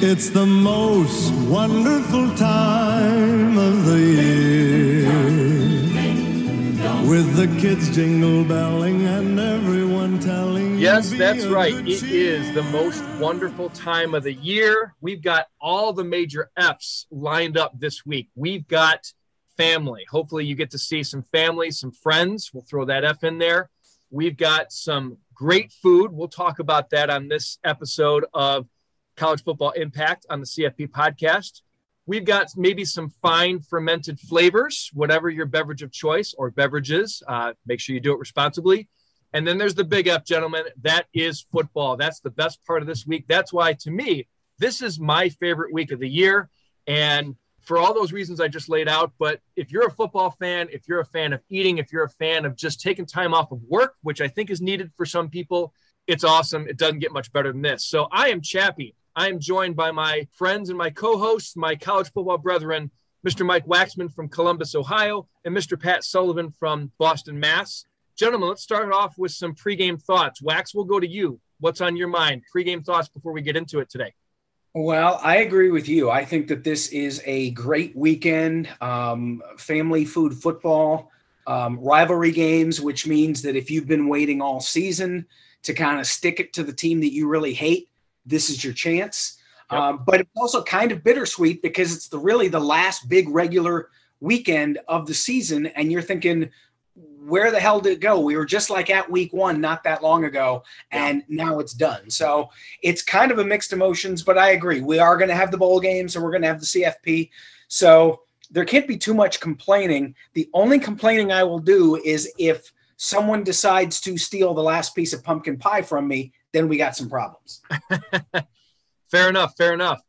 It's the most wonderful time of the year. With the kids jingle belling and everyone telling Yes, that's right. It is the most wonderful time of the year. We've got all the major F's lined up this week. We've got family. Hopefully, you get to see some family, some friends. We'll throw that F in there. We've got some great food. We'll talk about that on this episode of College Football Impact on the CFP podcast. We've got maybe some fine fermented flavors, whatever your beverage of choice or beverages. Uh, make sure you do it responsibly. And then there's the big F, gentlemen. That is football. That's the best part of this week. That's why, to me, this is my favorite week of the year. And for all those reasons I just laid out. But if you're a football fan, if you're a fan of eating, if you're a fan of just taking time off of work, which I think is needed for some people, it's awesome. It doesn't get much better than this. So I am Chappy. I am joined by my friends and my co hosts, my college football brethren, Mr. Mike Waxman from Columbus, Ohio, and Mr. Pat Sullivan from Boston, Mass. Gentlemen, let's start off with some pregame thoughts. Wax, we'll go to you. What's on your mind? Pregame thoughts before we get into it today. Well, I agree with you. I think that this is a great weekend. Um, family food football, um, rivalry games, which means that if you've been waiting all season to kind of stick it to the team that you really hate, this is your chance. Yep. Um, but it's also kind of bittersweet because it's the really the last big regular weekend of the season, and you're thinking, where the hell did it go? We were just like at week one not that long ago, and yeah. now it's done. So it's kind of a mixed emotions, but I agree. We are going to have the bowl games and we're going to have the CFP. So there can't be too much complaining. The only complaining I will do is if someone decides to steal the last piece of pumpkin pie from me then we got some problems. fair enough. Fair enough.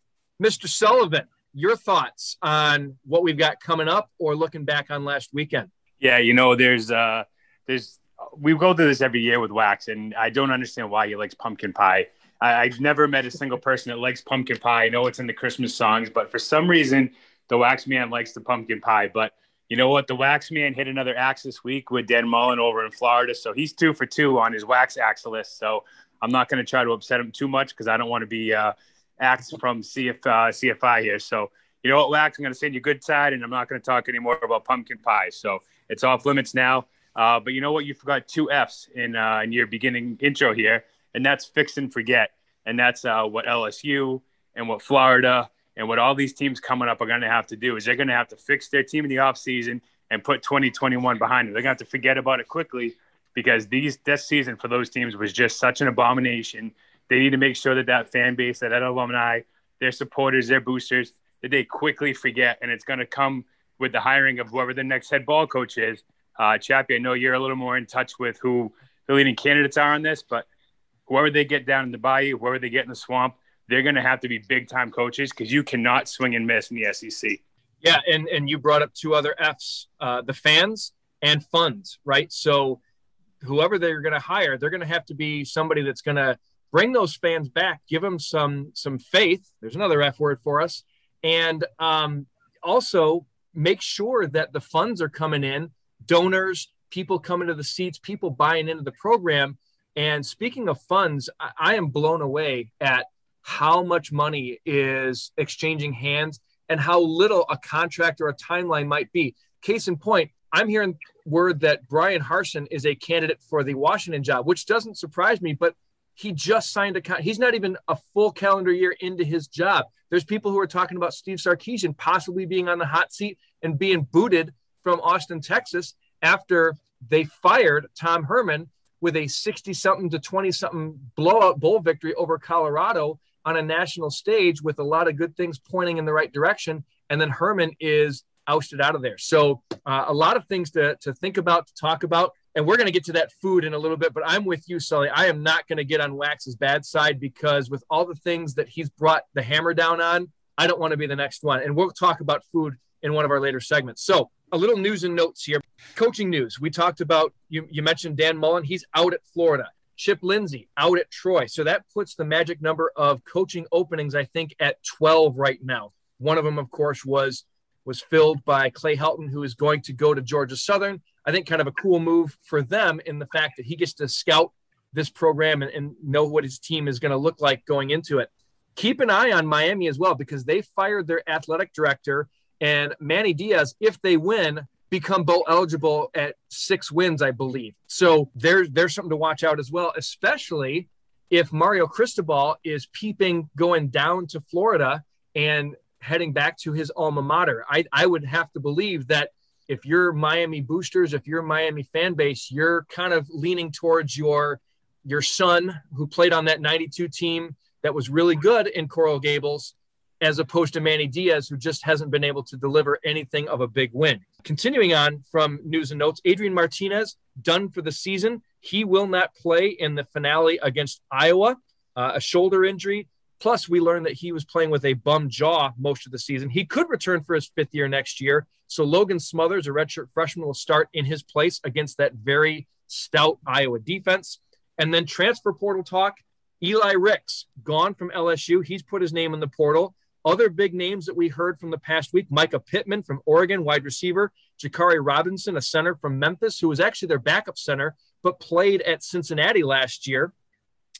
Mr. Sullivan, your thoughts on what we've got coming up or looking back on last weekend? Yeah, you know, there's, uh, there's, we go through this every year with Wax, and I don't understand why he likes pumpkin pie. I, have never met a single person that likes pumpkin pie. I know it's in the Christmas songs, but for some reason, the Wax Man likes the pumpkin pie. But you know what? The Wax Man hit another axe this week with Dan Mullen over in Florida. So he's two for two on his Wax axe list. So I'm not going to try to upset him too much because I don't want to be uh, acts from CF, uh, CFI here. So, you know what, Wax, I'm going to send you good side, and I'm not going to talk anymore about pumpkin pie. So it's off limits now. Uh, but you know what? You forgot two F's in, uh, in your beginning intro here, and that's fix and forget. And that's uh, what LSU and what Florida and what all these teams coming up are going to have to do is they're going to have to fix their team in the offseason and put 2021 behind them. They're going to have to forget about it quickly because these this season for those teams was just such an abomination. They need to make sure that that fan base, that, that alumni, their supporters, their boosters, that they quickly forget, and it's going to come with the hiring of whoever the next head ball coach is. Uh, Chappy, I know you're a little more in touch with who the leading candidates are on this, but whoever they get down in the bayou, whoever they get in the swamp, they're going to have to be big time coaches because you cannot swing and miss in the SEC. Yeah, and and you brought up two other Fs: uh, the fans and funds, right? So whoever they're going to hire, they're going to have to be somebody that's going to bring those fans back, give them some some faith. There's another F word for us, and um, also make sure that the funds are coming in, donors, people coming to the seats, people buying into the program. And speaking of funds, I, I am blown away at how much money is exchanging hands and how little a contract or a timeline might be. Case in point, I'm hearing word that Bryan Harsin is a candidate for the Washington job, which doesn't surprise me, but he just signed a con- he's not even a full calendar year into his job. There's people who are talking about Steve Sarkisian possibly being on the hot seat and being booted from Austin, Texas after they fired Tom Herman with a 60 something to 20 something blowout bowl victory over Colorado on a national stage with a lot of good things pointing in the right direction. And then Herman is ousted out of there. So uh, a lot of things to, to think about, to talk about. And we're going to get to that food in a little bit, but I'm with you, Sully. I am not going to get on Wax's bad side because with all the things that he's brought the hammer down on, I don't want to be the next one. And we'll talk about food in one of our later segments. So a little news and notes here. Coaching news. We talked about, you, you mentioned Dan Mullen. He's out at Florida. Chip Lindsey out at Troy. So that puts the magic number of coaching openings, I think, at 12 right now. One of them, of course, was was filled by Clay Helton, who is going to go to Georgia Southern. I think kind of a cool move for them in the fact that he gets to scout this program and, and know what his team is going to look like going into it. keep an eye on Miami as well because they fired their athletic director and Manny Diaz. If they win, become bowl eligible at six wins, I believe. So there's there's something to watch out as well, especially if Mario Cristobal is peeping going down to Florida and heading back to his alma mater. I, I would have to believe that if you're Miami boosters, if you're Miami fan base, you're kind of leaning towards your your son who played on that 92 team that was really good in Coral Gables, as opposed to Manny Diaz, who just hasn't been able to deliver anything of a big win. Continuing on from news and notes, Adrian Martinez done for the season. He will not play in the finale against Iowa, uh, a shoulder injury. Plus, we learned that he was playing with a bum jaw most of the season. He could return for his fifth year next year. So Logan Smothers, a redshirt freshman, will start in his place against that very stout Iowa defense. And then transfer portal talk. Eli Ricks gone from LSU. He's put his name in the portal. Other big names that we heard from the past week Mycah Pittman from Oregon, wide receiver, Jakari Robinson, a center from Memphis, who was actually their backup center, but played at Cincinnati last year.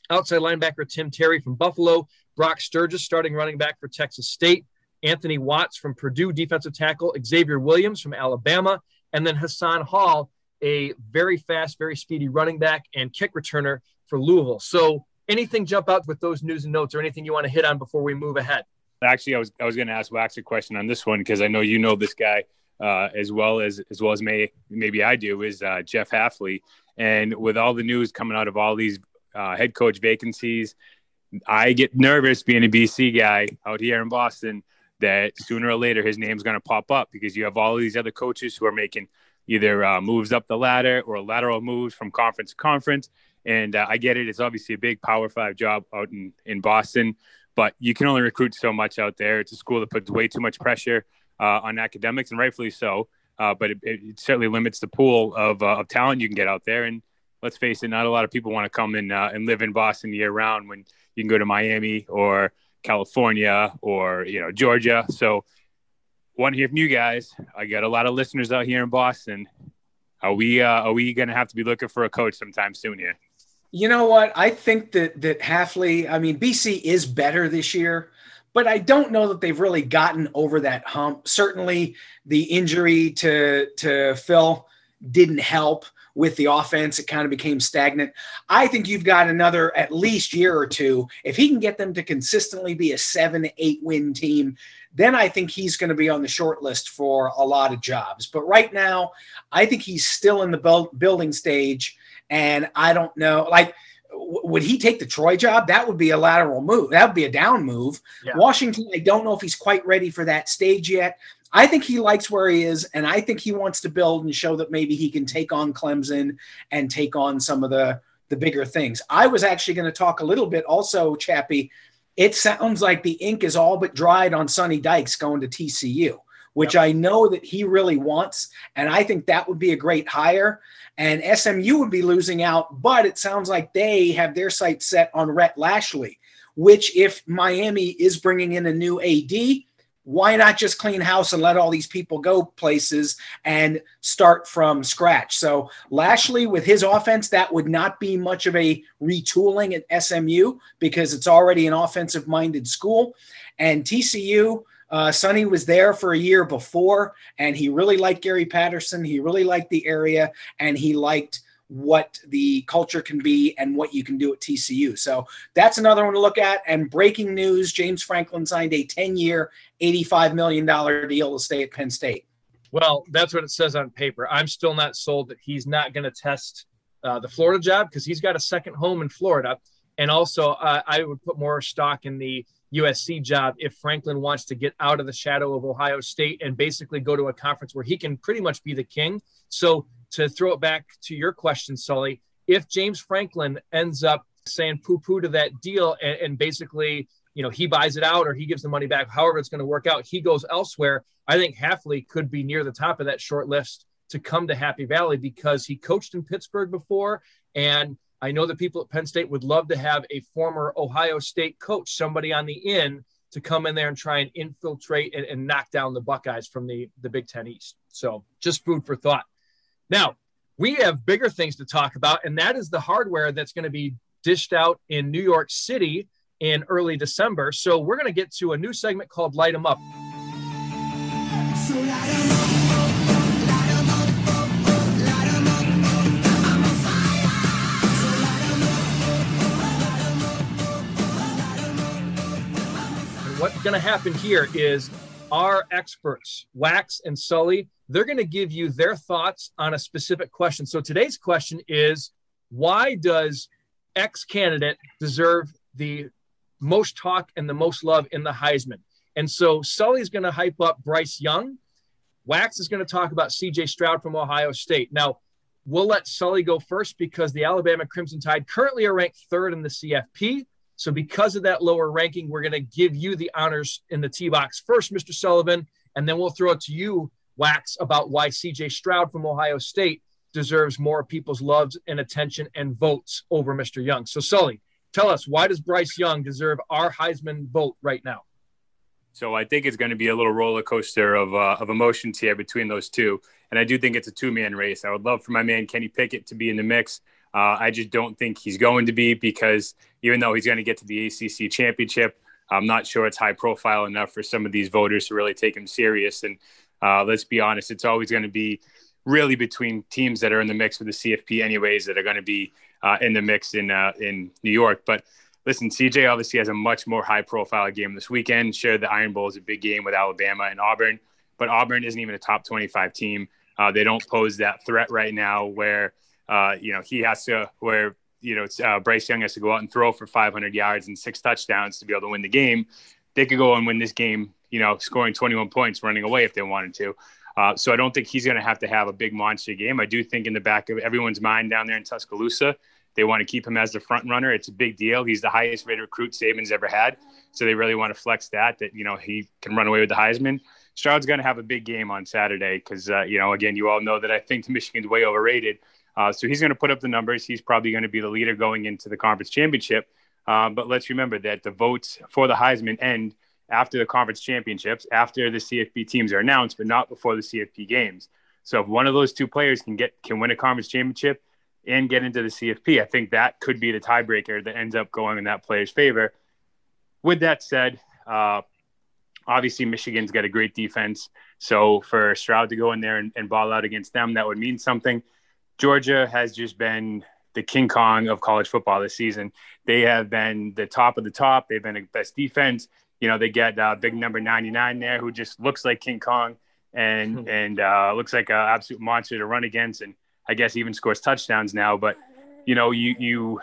Outside linebacker Tim Terry from Buffalo, Brock Sturges, starting running back for Texas State, Anthony Watts from Purdue, defensive tackle, Xavier Williams from Alabama, and then Hassan Hall, a very fast, very speedy running back and kick returner for Louisville. So, anything jump out with those news and notes or anything you want to hit on before we move ahead? Actually, I was I was going to ask Wax a question on this one because I know you know this guy uh, as well as as well as may maybe I do is uh, Jeff Hafley, and with all the news coming out of all these uh, head coach vacancies, I get nervous being a BC guy out here in Boston that sooner or later his name's going to pop up because you have all these other coaches who are making either uh, moves up the ladder or lateral moves from conference to conference. And uh, I get it; it's obviously a big Power Five job out in in Boston but you can only recruit so much out there. It's a school that puts way too much pressure uh, on academics, and rightfully so. Uh, but it, it, certainly limits the pool of, uh, of talent you can get out there. And let's face it, not a lot of people want to come in uh, and live in Boston year round when you can go to Miami or California or you know Georgia. So, want to hear from you guys. I got a lot of listeners out here in Boston. Are we uh, are we going to have to be looking for a coach sometime soon here? You know what? I think that that Hafley. I mean, BC is better this year, but I don't know that they've really gotten over that hump. Certainly, the injury to to Phil didn't help with the offense. It kind of became stagnant. I think you've got another at least year or two. If he can get them to consistently be a seven, eight win team, then I think he's going to be on the short list for a lot of jobs. But right now, I think he's still in the building stage and I don't know, like, would he take the Troy job? That would be a lateral move. That would be a down move. Yeah. Washington, I don't know if he's quite ready for that stage yet. I think he likes where he is, and I think he wants to build and show that maybe he can take on Clemson and take on some of the the bigger things. I was actually going to talk a little bit also, Chappy. It sounds like the ink is all but dried on Sonny Dykes going to TCU, which yep. I know that he really wants, and I think that would be a great hire and SMU would be losing out. But it sounds like they have their sights set on Rhett Lashlee, which, if Miami is bringing in a new AD, why not just clean house and let all these people go places and start from scratch? So, Lashlee with his offense, that would not be much of a retooling at SMU because it's already an offensive minded school. And TCU, uh, Sonny was there for a year before, and he really liked Gary Patterson. He really liked the area, and he liked what the culture can be and what you can do at TCU. So that's another one to look at. And breaking news James Franklin signed a 10 year, $85 million deal to stay at Penn State. Well, that's what it says on paper. I'm still not sold that he's not going to test uh, the Florida job because he's got a second home in Florida. And also, uh, I would put more stock in the USC job if Franklin wants to get out of the shadow of Ohio State and basically go to a conference where he can pretty much be the king. So, to throw it back to your question, Sully, if James Franklin ends up saying poo poo to that deal and, and, basically, you know, he buys it out or he gives the money back, however it's going to work out, he goes elsewhere. I think Hafley could be near the top of that short list to come to Happy Valley because he coached in Pittsburgh before and I know that people at Penn State would love to have a former Ohio State coach, somebody on the in, to come in there and try and infiltrate and, and knock down the Buckeyes from the, the Big Ten East. So just food for thought. Now, we have bigger things to talk about, and that is the hardware that's going to be dished out in New York City in early December. So we're going to get to a new segment called Light 'em Up. what's going to happen here is our experts, Wax and Sully, they're going to give you their thoughts on a specific question. So today's question is why does X candidate deserve the most talk and the most love in the Heisman? And so Sully is going to hype up Bryce Young. Wax is going to talk about CJ Stroud from Ohio State. Now, we'll let Sully go first because the Alabama Crimson Tide currently are ranked third in the CFP. So, because of that lower ranking, we're going to give you the honors in the T box first, Mr. Sullivan, and then we'll throw it to you, Wax, about why CJ Stroud from Ohio State deserves more people's loves and attention and votes over Mr. Young. So, Sully, tell us why does Bryce Young deserve our Heisman vote right now? So I think it's going to be a little roller coaster of, uh, of emotions here between those two. And I do think it's a two man race. I would love for my man Kenny Pickett to be in the mix. Uh, I just don't think he's going to be because even though he's going to get to the ACC championship, I'm not sure it's high profile enough for some of these voters to really take him serious. And uh, let's be honest, it's always going to be really between teams that are in the mix with the CFP, anyways, that are going to be uh, in the mix in uh, in New York. But listen, CJ obviously has a much more high profile game this weekend. Sure, the Iron Bowl is a big game with Alabama and Auburn, but Auburn isn't even a top 25 team. Uh, they don't pose that threat right now where uh, you know, he has to where you know uh, Bryce Young has to go out and throw for 500 yards and six touchdowns to be able to win the game. They could go and win this game, you know, scoring 21 points, running away if they wanted to. Uh, so I don't think he's going to have to have a big monster game. I do think in the back of everyone's mind down there in Tuscaloosa, they want to keep him as the front runner. It's a big deal. He's the highest rated recruit Saban's ever had, so they really want to flex that. That you know he can run away with the Heisman. Stroud's going to have a big game on Saturday because uh, you know again you all know that I think Michigan's way overrated. Uh, so he's going to put up the numbers. He's probably going to be the leader going into the conference championship. Uh, but let's remember that the votes for the Heisman end after the conference championships, after the CFP teams are announced, but not before the CFP games. So if one of those two players can get can win a conference championship and get into the CFP, I think that could be the tiebreaker that ends up going in that player's favor. With that said, uh, obviously Michigan's got a great defense. So for Stroud to go in there and, and ball out against them, that would mean something. Georgia has just been the King Kong of college football this season. They have been the top of the top. They've been the best defense. You know, they get uh, big number 99 there who just looks like King Kong and and uh, looks like an absolute monster to run against. And I guess even scores touchdowns now. But, you know, you, you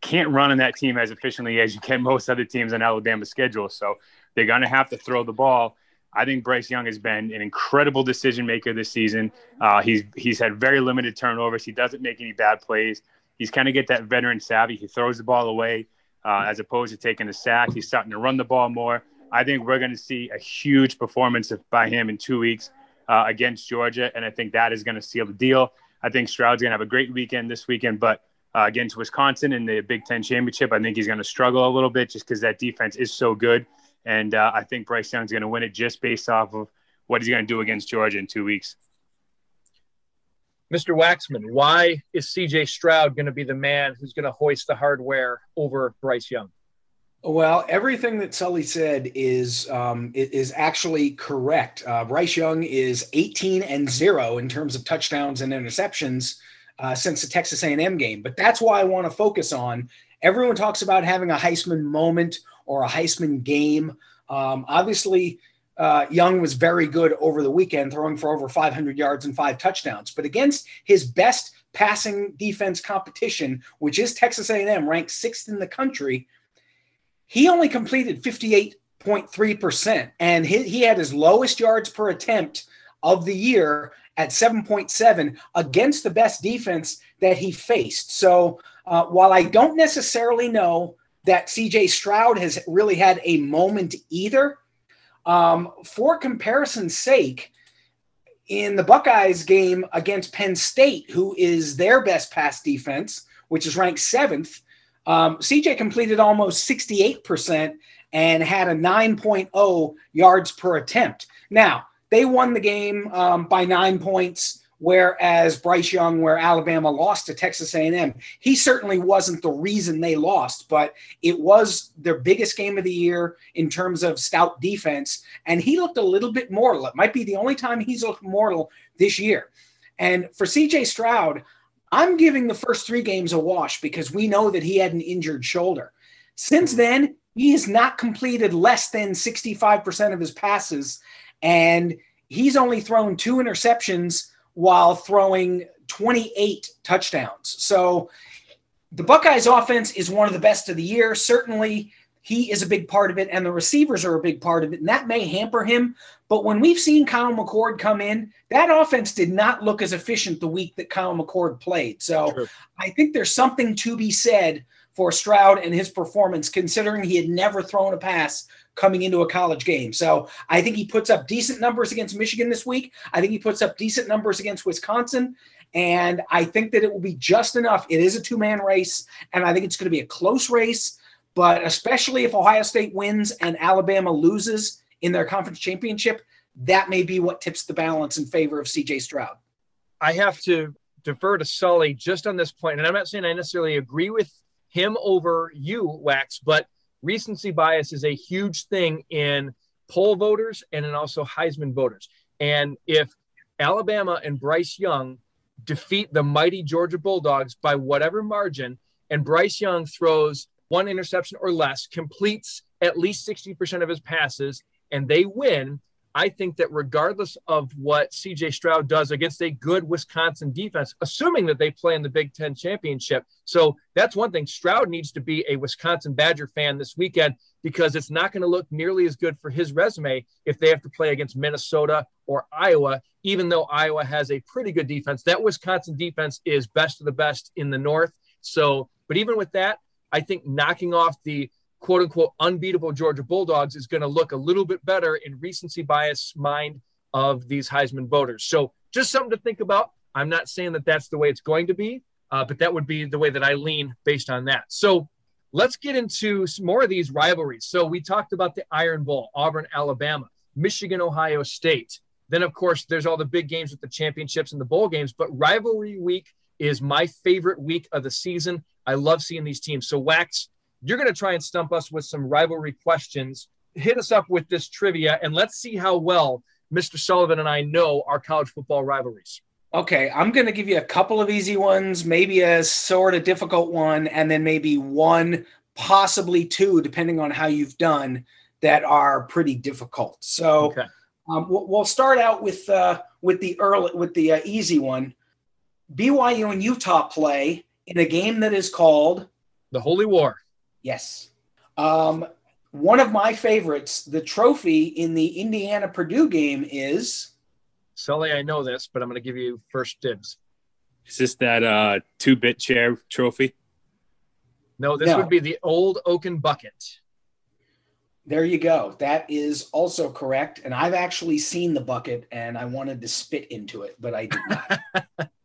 can't run on that team as efficiently as you can most other teams on Alabama's schedule. So they're going to have to throw the ball. I think Bryce Young has been an incredible decision maker this season. Uh, he's he's had very limited turnovers. He doesn't make any bad plays. He's kind of get that veteran savvy. He throws the ball away uh, as opposed to taking a sack. He's starting to run the ball more. I think we're going to see a huge performance by him in two weeks uh, against Georgia, and I think that is going to seal the deal. I think Stroud's going to have a great weekend this weekend, but uh, against Wisconsin in the Big Ten championship, I think he's going to struggle a little bit just because that defense is so good. And uh, I think Bryce Young's going to win it just based off of what he's going to do against Georgia in two weeks. Mr. Waxman, why is CJ Stroud going to be the man who's going to hoist the hardware over Bryce Young? Well, everything that Sully said is um, is actually correct. Uh, Bryce Young is 18 and zero in terms of touchdowns and interceptions uh, since the Texas A&M game. But that's why I want to focus on. Everyone talks about having a Heisman moment or a Heisman game. Um, obviously, uh, Young was very good over the weekend, throwing for over 500 yards and five touchdowns. But against his best passing defense competition, which is Texas A&M, ranked sixth in the country, he only completed 58.3%, and he, he had his lowest yards per attempt of the year at 7.7 against the best defense that he faced. So uh, while I don't necessarily know that CJ Stroud has really had a moment either. Um, for comparison's sake, in the Buckeyes game against Penn State, who is their best pass defense, which is ranked seventh, um, CJ completed almost 68% and had a 9.0 yards per attempt. Now, they won the game um, by nine points Whereas Bryce Young, where Alabama lost to Texas A&M, he certainly wasn't the reason they lost, but it was their biggest game of the year in terms of stout defense, and he looked a little bit mortal. It might be the only time he's looked mortal this year. And for CJ Stroud, I'm giving the first three games a wash because we know that he had an injured shoulder. Since then, he has not completed less than 65% of his passes, and he's only thrown two interceptions while throwing 28 touchdowns. So the Buckeyes offense is one of the best of the year. Certainly, he is a big part of it, and the receivers are a big part of it, and that may hamper him. But when we've seen Kyle McCord come in, that offense did not look as efficient the week that Kyle McCord played. So True. I think there's something to be said for Stroud and his performance, considering he had never thrown a pass coming into a college game. So I think he puts up decent numbers against Michigan this week. I think he puts up decent numbers against Wisconsin. And I think that it will be just enough. It is a two man race, and I think it's going to be a close race. But especially if Ohio State wins and Alabama loses in their conference championship, that may be what tips the balance in favor of CJ Stroud. I have to defer to Sully just on this point, and I'm not saying I necessarily agree with him over you, Wax, but recency bias is a huge thing in poll voters and in also Heisman voters. And if Alabama and Bryce Young defeat the mighty Georgia Bulldogs by whatever margin, and Bryce Young throws one interception or less, completes at least 60% of his passes, and they win, I think that regardless of what CJ Stroud does against a good Wisconsin defense, assuming that they play in the Big Ten championship. So that's one thing. Stroud needs to be a Wisconsin Badger fan this weekend because it's not going to look nearly as good for his resume if they have to play against Minnesota or Iowa, even though Iowa has a pretty good defense. That Wisconsin defense is best of the best in the North. So, but even with that, I think knocking off the quote unquote unbeatable Georgia Bulldogs is going to look a little bit better in recency bias mind of these Heisman voters. So just something to think about. I'm not saying that that's the way it's going to be, uh, but that would be the way that I lean based on that. So let's get into more of these rivalries. So we talked about the Iron Bowl, Auburn, Alabama, Michigan, Ohio State. Then, of course, there's all the big games with the championships and the bowl games, but rivalry week is my favorite week of the season. I love seeing these teams. So, Wax, you're going to try and stump us with some rivalry questions. Hit us up with this trivia, and let's see how well Mr. Sullivan and I know our college football rivalries. Okay, I'm going to give you a couple of easy ones, maybe a sort of difficult one, and then maybe one, possibly two, depending on how you've done, that are pretty difficult. So okay. um, we'll start out with uh, with the early with the uh, easy one. BYU and Utah play in a game that is called the Holy War. Yes. Um, one of my favorites, the trophy in the Indiana Purdue game is. Sully, I know this, but I'm going to give you first dibs. Is this that uh, two bit chair trophy? No, this no. would be the old oaken bucket. There you go. That is also correct. And I've actually seen the bucket and I wanted to spit into it, but I did not.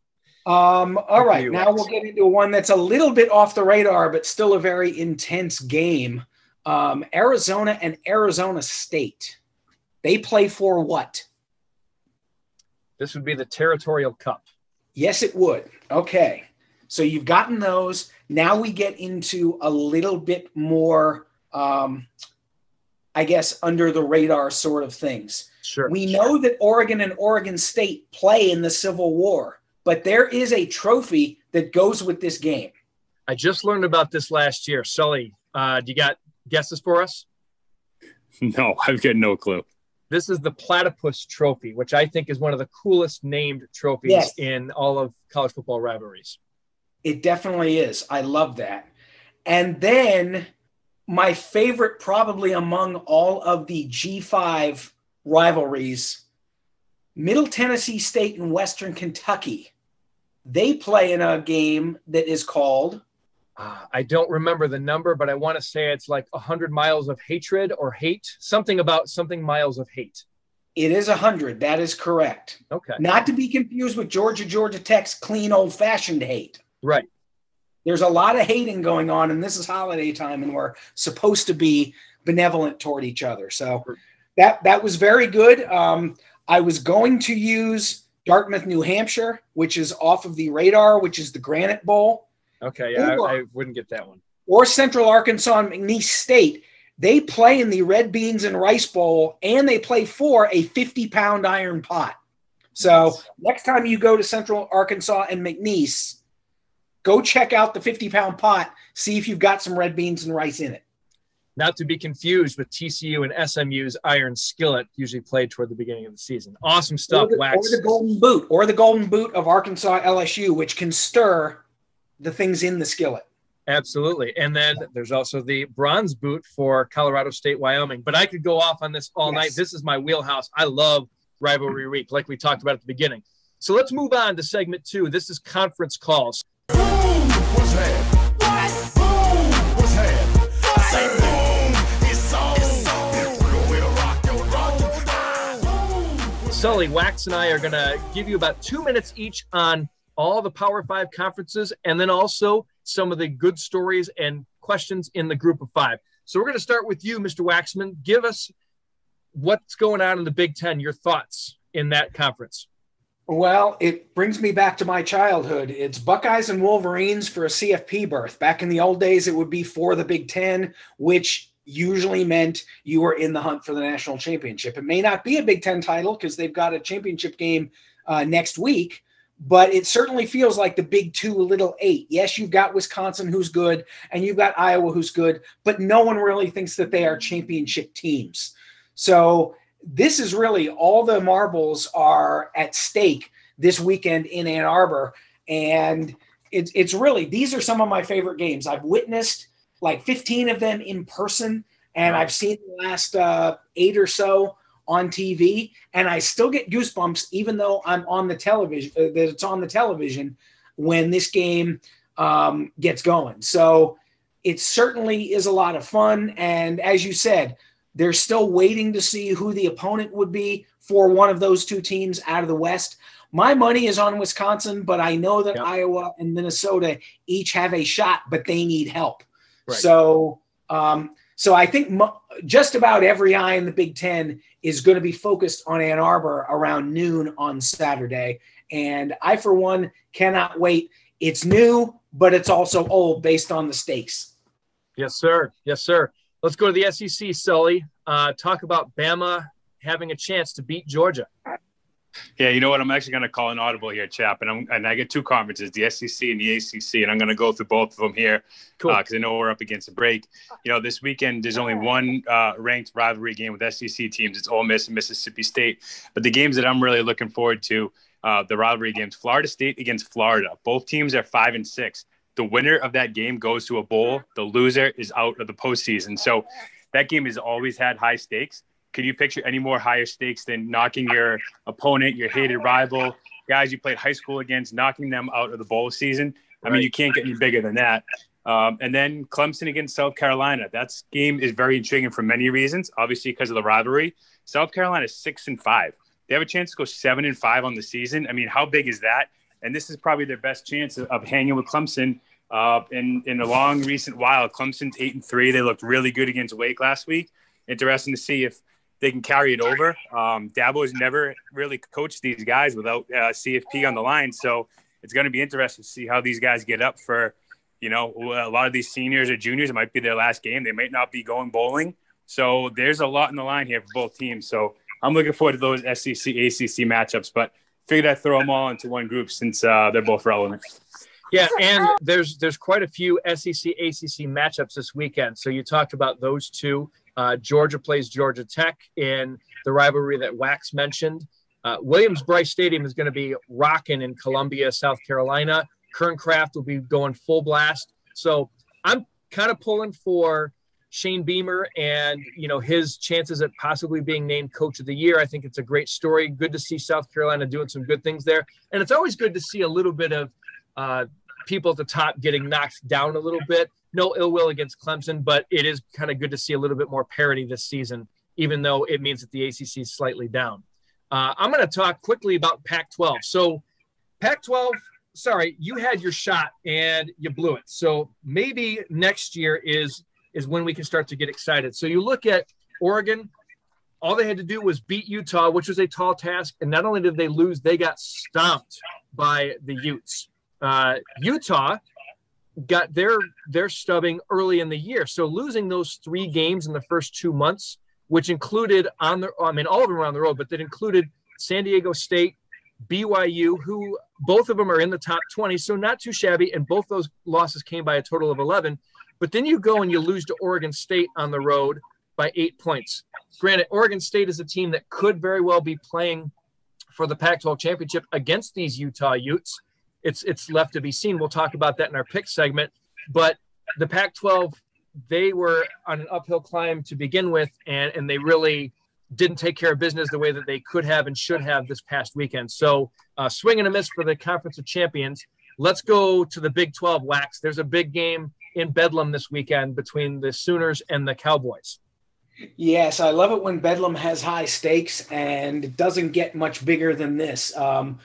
Um, all right, now we'll get into one that's a little bit off the radar, but still a very intense game. Um, Arizona and Arizona State. They play for what? This would be the Territorial Cup. Yes, it would. Okay. So you've gotten those. Now we get into a little bit more, um, I guess, under the radar sort of things. Sure. We know that Oregon and Oregon State play in the Civil War but there is a trophy that goes with this game. I just learned about this last year. Sully, uh, do you got guesses for us? No, I've got no clue. This is the Platypus Trophy, which I think is one of the coolest named trophies yes. in all of college football rivalries. It definitely is. I love that. And then my favorite, probably among all of the G5 rivalries, Middle Tennessee State and Western Kentucky they play in a game that is called. Uh, I don't remember the number, but I want to say it's like 100 miles of hatred or hate, something about something miles of hate. It is 100. That is correct. Okay. Not to be confused with Georgia, Georgia Tech's clean old fashioned hate. Right. There's a lot of hating going on, and this is holiday time, and we're supposed to be benevolent toward each other. So that that was very good. Um, I was going to use Dartmouth, New Hampshire, which is off of the radar, which is the Granite Bowl. Okay, yeah, I, I wouldn't get that one. Or Central Arkansas and McNeese State. They play in the Red Beans and Rice Bowl, and they play for a 50 pound iron pot. So next time you go to Central Arkansas and McNeese, go check out the 50 pound pot, see if you've got some red beans and rice in it. Not to be confused with TCU and SMU's iron skillet, usually played toward the beginning of the season. Awesome stuff, or the, Wax. Or the golden boot, or the golden boot of Arkansas LSU, which can stir the things in the skillet. Absolutely. And then there's also the bronze boot for Colorado State, Wyoming. But I could go off on this all yes. night. This is my wheelhouse. I love rivalry week, like we talked about at the beginning. So let's move on to segment two. This is conference calls. Sully, Wax, and I are going to give you about two minutes each on all the Power Five conferences and then also some of the good stories and questions in the group of five. So we're going to start with you, Mr. Waxman. Give us what's going on in the Big Ten, your thoughts in that conference. Well, it brings me back to my childhood. It's Buckeyes and Wolverines for a CFP berth. Back in the old days, it would be for the Big Ten, which usually meant you were in the hunt for the national championship. It may not be a Big Ten title because they've got a championship game uh, next week, but it certainly feels like the Big Two, Little Eight. Yes, you've got Wisconsin, who's good, and you've got Iowa, who's good, but no one really thinks that they are championship teams. So this is really all the marbles are at stake this weekend in Ann Arbor. And it's, it's really, these are some of my favorite games. I've witnessed like 15 of them in person, and I've seen the last uh, eight or so on TV, and I still get goosebumps even though I'm on the television, uh, that it's on the television when this game um, gets going. So it certainly is a lot of fun. And as you said, they're still waiting to see who the opponent would be for one of those two teams out of the West. My money is on Wisconsin, but I know that yep. Iowa and Minnesota each have a shot, but they need help. Right. So, um, so I think mo- just about every eye in the Big Ten is going to be focused on Ann Arbor around noon on Saturday, and I, for one, cannot wait. It's new, but it's also old based on the stakes. Yes, sir. Yes, sir. Let's go to the SEC, Sully. Uh, talk about Bama having a chance to beat Georgia. Yeah, you know what? I'm actually going to call an audible here, chap, and I'm and I get two conferences, the SEC and the ACC, and I'm going to go through both of them here because cool. uh, I know we're up against a break. You know, this weekend there's only one uh, ranked rivalry game with SEC teams. It's Ole Miss and Mississippi State. But the games that I'm really looking forward to, uh, the rivalry games, Florida State against Florida. Both teams are five and six the winner of that game goes to a bowl. The loser is out of the postseason. So that game has always had high stakes. Could you picture any more higher stakes than knocking your opponent, your hated rival, guys you played high school against, knocking them out of the bowl season? I mean, you can't get any bigger than that. Um, and then Clemson against South Carolina. That game is very intriguing for many reasons. Obviously, because of the rivalry. South Carolina is six and five. They have a chance to go seven and five on the season. I mean, how big is that? and this is probably their best chance of, of hanging with Clemson. Uh, in in a long recent while, Clemson's eight and three. They looked really good against Wake last week. Interesting to see if they can carry it over. Um, Dabo has never really coached these guys without uh, CFP on the line, so it's going to be interesting to see how these guys get up for. You know, a lot of these seniors or juniors, it might be their last game. They might not be going bowling. So there's a lot in the line here for both teams. So I'm looking forward to those SEC ACC matchups. But figured I'd throw them all into one group since uh, they're both relevant. Yeah, and there's there's quite a few SEC ACC matchups this weekend. So you talked about those two. Uh, Georgia plays Georgia Tech in the rivalry that Wax mentioned. Uh, Williams-Brice Stadium is going to be rocking in Columbia, South Carolina. Kern Craft will be going full blast. So I'm kind of pulling for Shane Beamer and you know his chances at possibly being named coach of the year. I think it's a great story. Good to see South Carolina doing some good things there, and it's always good to see a little bit of uh, people at the top getting knocked down a little bit. No ill will against Clemson, but it is kind of good to see a little bit more parity this season, even though it means that the ACC is slightly down. Uh, I'm going to talk quickly about Pac-12. So, Pac-12 sorry, you had your shot and you blew it. So maybe next year is is when we can start to get excited. So you look at Oregon, all they had to do was beat Utah, which was a tall task. And not only did they lose, they got stomped by the Utes. Uh, Utah got their their stubbing early in the year, so losing those three games in the first two months, which included on the I mean all of them were on the road, but that included San Diego State, BYU, who both of them are in the top 20, so not too shabby. And both those losses came by a total of 11. But then you go and you lose to Oregon State on the road by eight points. Granted, Oregon State is a team that could very well be playing for the Pac-12 championship against these Utah Utes. It's it's left to be seen. We'll talk about that in our pick segment. But the Pac-12, they were on an uphill climb to begin with, and and they really didn't take care of business the way that they could have and should have this past weekend. So, uh, swing and a miss for the Conference of Champions. Let's go to the Big 12 wax. There's a big game in Bedlam this weekend between the Sooners and the Cowboys. Yes, I love it when Bedlam has high stakes and it doesn't get much bigger than this. Um,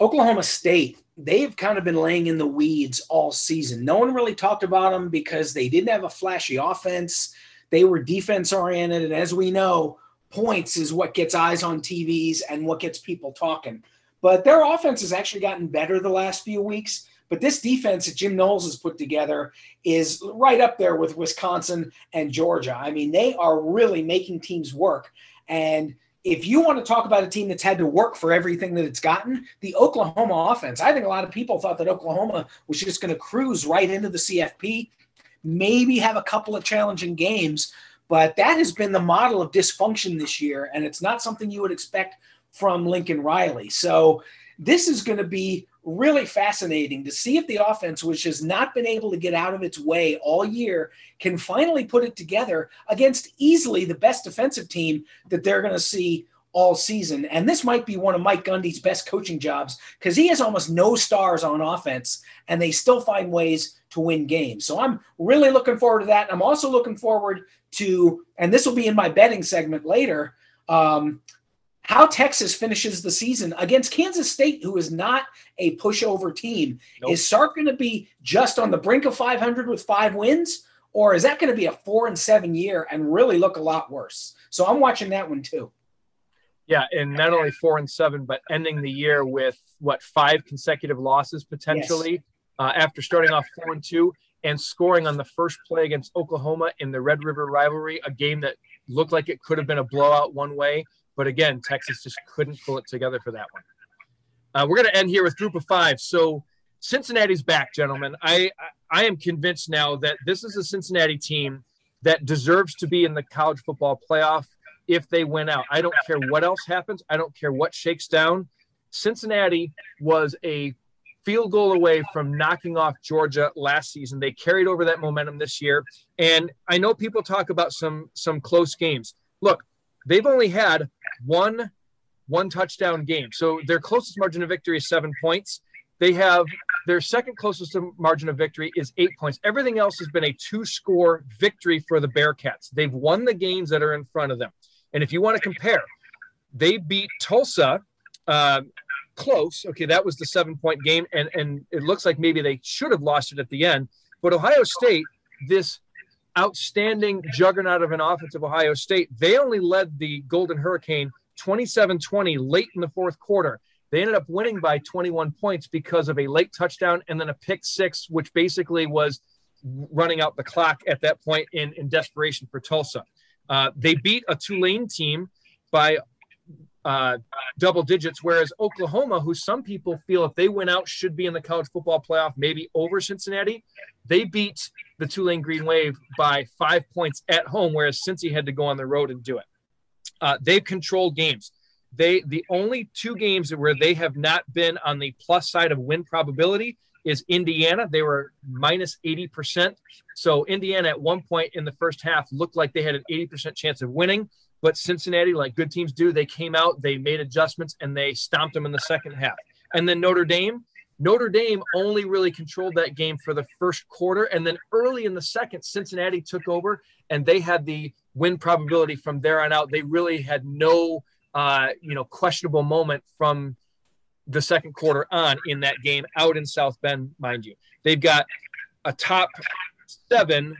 Oklahoma State, they've kind of been laying in the weeds all season. No one really talked about them because they didn't have a flashy offense. They were defense oriented. And as we know, points is what gets eyes on TVs and what gets people talking. But their offense has actually gotten better the last few weeks. But this defense that Jim Knowles has put together is right up there with Wisconsin and Georgia. I mean, they are really making teams work. And if you want to talk about a team that's had to work for everything that it's gotten, the Oklahoma offense, I think a lot of people thought that Oklahoma was just going to cruise right into the CFP, maybe have a couple of challenging games. But that has been the model of dysfunction this year, and it's not something you would expect from Lincoln Riley. So this is going to be really fascinating to see if the offense, which has not been able to get out of its way all year, can finally put it together against easily the best defensive team that they're going to see all season. And this might be one of Mike Gundy's best coaching jobs because he has almost no stars on offense and they still find ways to win games. So I'm really looking forward to that. I'm also looking forward to, and this will be in my betting segment later, um, how Texas finishes the season against Kansas State, who is not a pushover team. Nope. Is Sark going to be just on the brink of 500 with five wins, or is that going to be a four and seven year and really look a lot worse? So I'm watching that one too. Yeah, and not only four and seven, but ending the year with what five consecutive losses potentially yes. uh, after starting off four and two and scoring on the first play against Oklahoma in the Red River rivalry, a game that looked like it could have been a blowout one way but again, Texas just couldn't pull it together for that one. Uh, we're going to end here with group of five. So Cincinnati's back, gentlemen. I, I am convinced now that this is a Cincinnati team that deserves to be in the college football playoff if they win out. I don't care what else happens. I don't care what shakes down. Cincinnati was a field goal away from knocking off Georgia last season. They carried over that momentum this year. And I know people talk about some some close games. Look, they've only had one one touchdown game. So their closest margin of victory is seven points. They have their second closest margin of victory is eight points. Everything else has been a two score victory for the Bearcats. They've won the games that are in front of them. And if you want to compare, they beat Tulsa uh, close. Okay, that was the seven point game. And, and it looks like maybe they should have lost it at the end. But Ohio State, this outstanding juggernaut of an offense of Ohio State, they only led the Golden Hurricane 27 20 late in the fourth quarter. They ended up winning by 21 points because of a late touchdown and then a pick six, which basically was running out the clock at that point in, in desperation for Tulsa. Uh, they beat a Tulane team by uh, double digits, whereas Oklahoma, who some people feel if they win out should be in the college football playoff, maybe over Cincinnati, they beat the Tulane Green Wave by five points at home, whereas Cincy had to go on the road and do it. Uh, they've controlled games. They the only two games where they have not been on the plus side of win probability is Indiana. They were minus 80%. So Indiana at one point in the first half looked like they had an 80% chance of winning. But Cincinnati, like good teams do, they came out, they made adjustments, and they stomped them in the second half. And then Notre Dame, Notre Dame only really controlled that game for the first quarter. And then early in the second, Cincinnati took over and they had the win probability from there on out. They really had no, uh, you know, questionable moment from the second quarter on in that game out in South Bend, mind you. They've got a top seven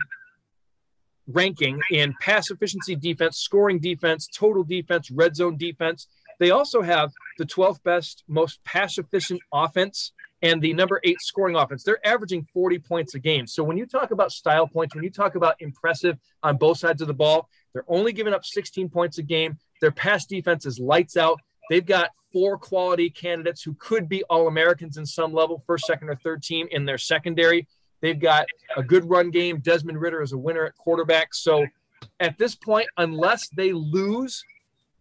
ranking in pass efficiency defense, scoring defense, total defense, red zone defense. They also have the 12th best, most pass efficient offense and the number eight scoring offense. They're averaging 40 points a game. So when you talk about style points, when you talk about impressive on both sides of the ball, they're only giving up 16 points a game. Their pass defense is lights out. They've got four quality candidates who could be All Americans in some level, first, second, or third team in their secondary. They've got a good run game. Desmond Ridder is a winner at quarterback. So at this point, unless they lose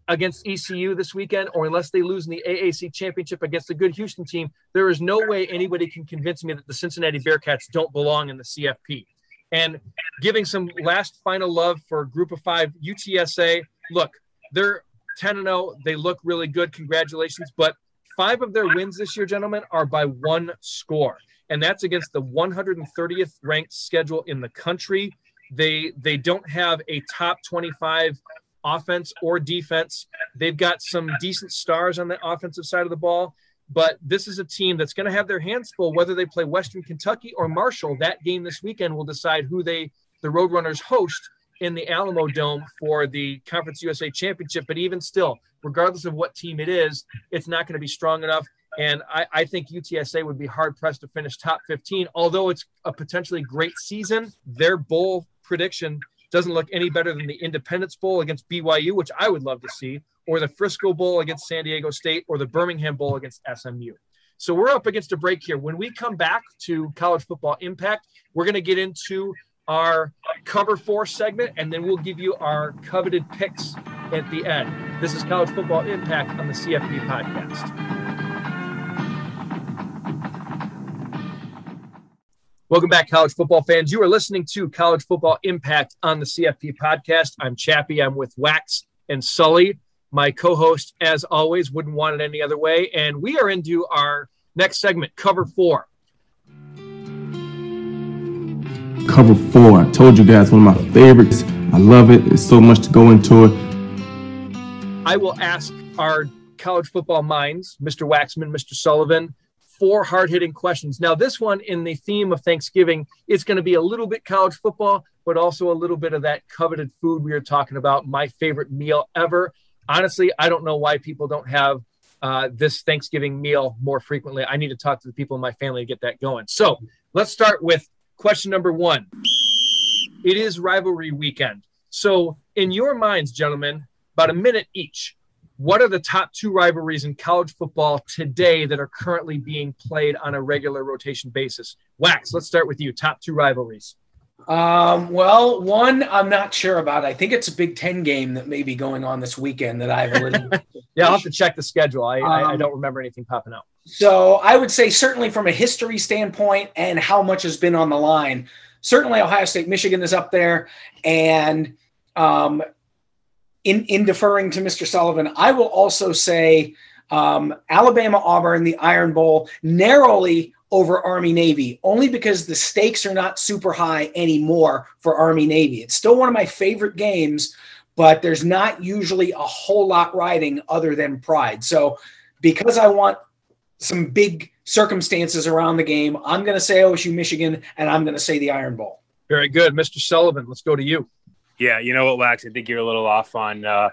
against ECU this weekend, or unless they lose in the AAC championship against a good Houston team, there is no way anybody can convince me that the Cincinnati Bearcats don't belong in the CFP. And giving some last final love for group of five UTSA. Look, they're 10 and 0. They look really good. Congratulations. But five of their wins this year, gentlemen, are by one score. And that's against the 130th ranked schedule in the country. They they don't have a top 25 offense or defense. They've got some decent stars on the offensive side of the ball, but this is a team that's going to have their hands full whether they play Western Kentucky or Marshall. That game this weekend will decide who they the Roadrunners host in the Alamo Dome for the Conference USA Championship. But even still, regardless of what team it is, it's not going to be strong enough. And I, I, think UTSA would be hard pressed to finish top 15. Although it's a potentially great season, their bowl prediction doesn't look any better than the Independence Bowl against BYU, which I would love to see, or the Frisco Bowl against San Diego State, or the Birmingham Bowl against SMU. So we're up against a break here. When we come back to college football impact, we're going to get into our cover four segment, and then we'll give you our coveted picks at the end. This is College Football Impact on the CFP podcast. Welcome back, college football fans. You are listening to College Football Impact on the CFP podcast. I'm Chappy. I'm with Wax and Sully. My co host, as always, wouldn't want it any other way. And we are into our next segment, Cover Four. Cover Four. I told you guys, one of my favorites. I love it. It's so much to go into it. I will ask our college football minds, Mr. Waxman, Mr. Sullivan, four hard hitting questions. Now, this one, in the theme of Thanksgiving, is going to be a little bit college football, but also a little bit of that coveted food we are talking about. My favorite meal ever. Honestly, I don't know why people don't have uh, this Thanksgiving meal more frequently. I need to talk to the people in my family to get that going. So let's start with question number one. It is rivalry weekend. So, in your minds, gentlemen, about a minute each, what are the top two rivalries in college football today that are currently being played on a regular rotation basis? Wax, let's start with you. Top two rivalries. Um, well, one I'm not sure about. I think it's a Big Ten game that may be going on this weekend that I've already. yeah, I'll have to check the schedule. I, um, I, I, don't remember anything popping out. So I would say certainly from a history standpoint and how much has been on the line, certainly Ohio State, Michigan is up there, and um, in, in deferring to Mr. Sullivan, I will also say um, Alabama Auburn, the Iron Bowl, narrowly over Army Navy, only because the stakes are not super high anymore for Army Navy. It's still one of my favorite games, but there's not usually a whole lot riding other than pride. So, because I want some big circumstances around the game, I'm going to say OSU Michigan, and I'm going to say the Iron Bowl. Very good. Mr. Sullivan, let's go to you. Yeah, you know what, Wax? I think you're a little off on uh,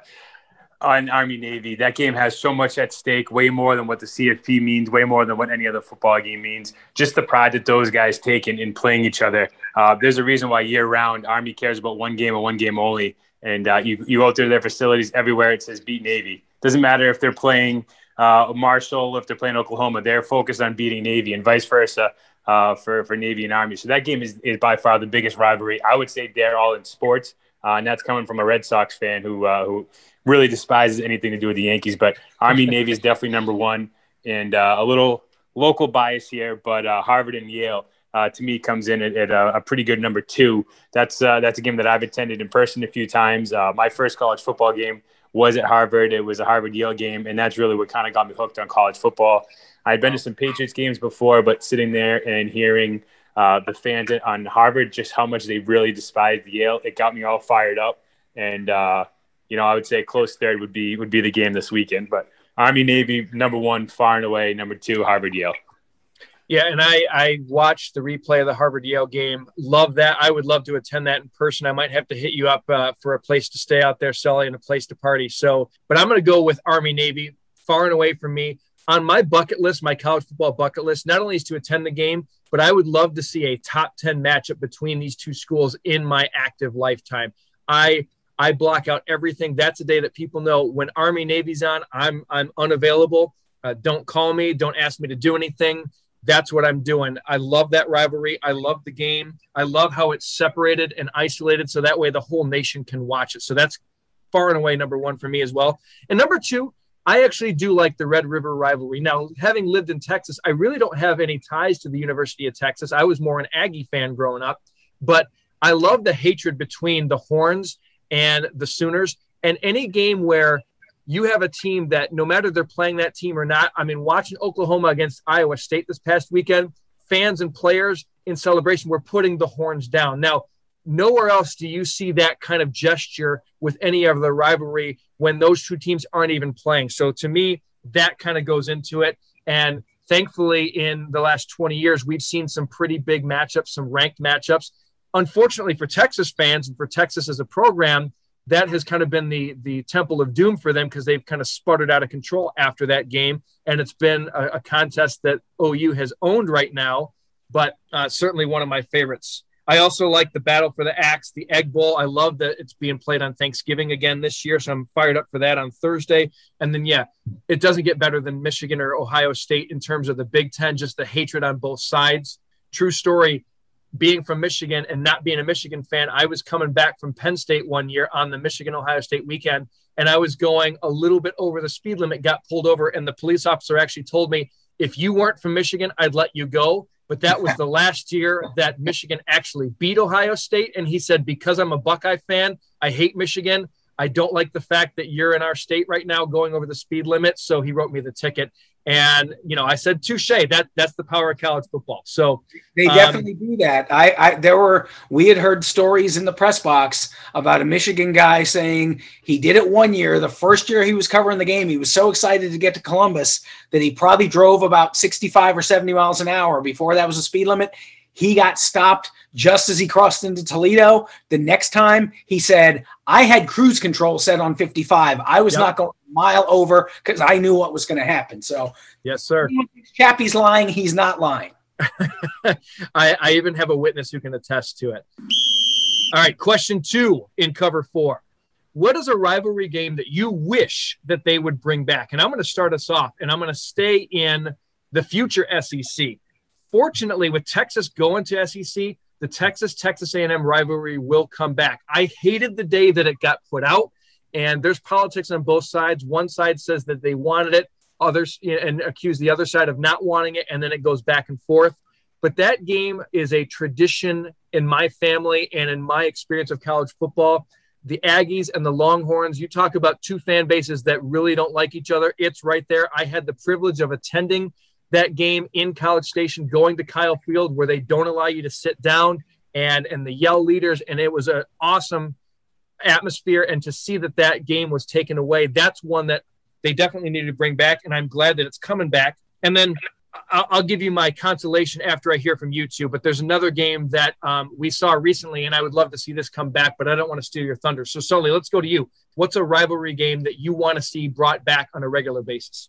on Army Navy. That game has so much at stake, way more than what the CFP means, way more than what any other football game means. Just the pride that those guys take in, in playing each other. Uh, there's a reason why year round Army cares about one game and one game only. And uh, you you out there, their facilities everywhere. It says beat Navy. Doesn't matter if they're playing uh, Marshall, if they're playing Oklahoma. They're focused on beating Navy, and vice versa. Uh, for for Navy and Army, so that game is, is by far the biggest rivalry. I would say they're all in sports. Uh, and that's coming from a Red Sox fan who uh, who really despises anything to do with the Yankees. But Army Navy is definitely number one, and uh, a little local bias here, but uh, Harvard and Yale. Uh, to me, comes in at, at a, a, pretty good number two. That's uh, that's a game that I've attended in person a few times. my first college football game was at Harvard. It was a Harvard Yale game, and that's really what kind of got me hooked on college football. I'd been to some Patriots games before, but sitting there and hearing uh, the fans on Harvard, just how much they really despised Yale. It got me all fired up, and uh, you know, I would say close third would be would be the game this weekend. But Army Navy number one, far and away. Number two, Harvard Yale. Yeah, and I I watched the replay of the Harvard Yale game. Love that. I would love to attend that in person. I might have to hit you up uh, for a place to stay out there, Sully, and a place to party. So, but I'm going to go with Army Navy, far and away from me. On my bucket list, my college football bucket list, not only is to attend the game, but I would love to see a top 10 matchup between these two schools in my active lifetime. I I block out everything. That's a day that people know when Army Navy's on, I'm I'm unavailable. Uh, don't call me. Don't ask me to do anything that's what I'm doing. I love that rivalry. I love the game. I love how it's separated and isolated so that way the whole nation can watch it. So that's far and away number one for me as well. And number two, I actually do like the Red River rivalry. Now, having lived in Texas, I really don't have any ties to the University of Texas. I was more an Aggie fan growing up, but I love the hatred between the Horns and the Sooners. And any game where you have a team that no matter they're playing that team or not, I mean, watching Oklahoma against Iowa State this past weekend, fans and players in celebration were putting the horns down. Now, nowhere else do you see that kind of gesture with any of the rivalry when those two teams aren't even playing. So to me, that kind of goes into it. And thankfully, in the last 20 years, we've seen some pretty big matchups, some ranked matchups. Unfortunately for Texas fans and for Texas as a program, that has kind of been the the temple of doom for them because they've kind of sputtered out of control after that game, and it's been a, a contest that OU has owned right now, but uh, certainly one of my favorites. I also like the battle for the axe, the Egg Bowl. I love that it's being played on Thanksgiving again this year, so I'm fired up for that on Thursday. And then, yeah, it doesn't get better than Michigan or Ohio State in terms of the Big Ten, just the hatred on both sides. True story being from Michigan and not being a Michigan fan, I was coming back from Penn State one year on the Michigan Ohio State weekend, and I was going a little bit over the speed limit, got pulled over, and the police officer actually told me, if you weren't from Michigan, I'd let you go. But that was the last year that Michigan actually beat Ohio State. And he said, because I'm a Buckeye fan, I hate Michigan. I don't like the fact that you're in our state right now going over the speed limit. So he wrote me the ticket. And you know, I said touche. That that's the power of college football. So they um, definitely um, do that. I, I there were we had heard stories in the press box about a Michigan guy saying he did it one year. The first year he was covering the game, he was so excited to get to Columbus that he probably drove about 65 or 70 miles an hour before that was a speed limit. He got stopped just as he crossed into Toledo. The next time he said, I had cruise control set on 55. I was yep. not going mile over because I knew what was going to happen. So, yes, sir. Chappy's lying. He's not lying. I, I even have a witness who can attest to it. All right, question two in cover four. What is a rivalry game that you wish that they would bring back? And I'm going to start us off, and I'm going to stay in the future SEC fortunately, with Texas going to SEC, the Texas Texas A&M rivalry will come back. I hated the day that it got put out, and there's politics on both sides. One side says that they wanted it, others and accuse the other side of not wanting it, and then it goes back and forth. But that game is a tradition in my family and in my experience of college football. The Aggies and the Longhorns, you talk about two fan bases that really don't like each other. It's right there. I had the privilege of attending that game in College Station, going to Kyle Field where they don't allow you to sit down and and the yell leaders, and it was an awesome atmosphere. And to see that that game was taken away, that's one that they definitely needed to bring back, and I'm glad that it's coming back. And then I'll, I'll give you my consolation after I hear from you two. But there's another game that um, we saw recently, and I would love to see this come back, but I don't want to steal your thunder. So, Sully, let's go to you. What's a rivalry game that you want to see brought back on a regular basis?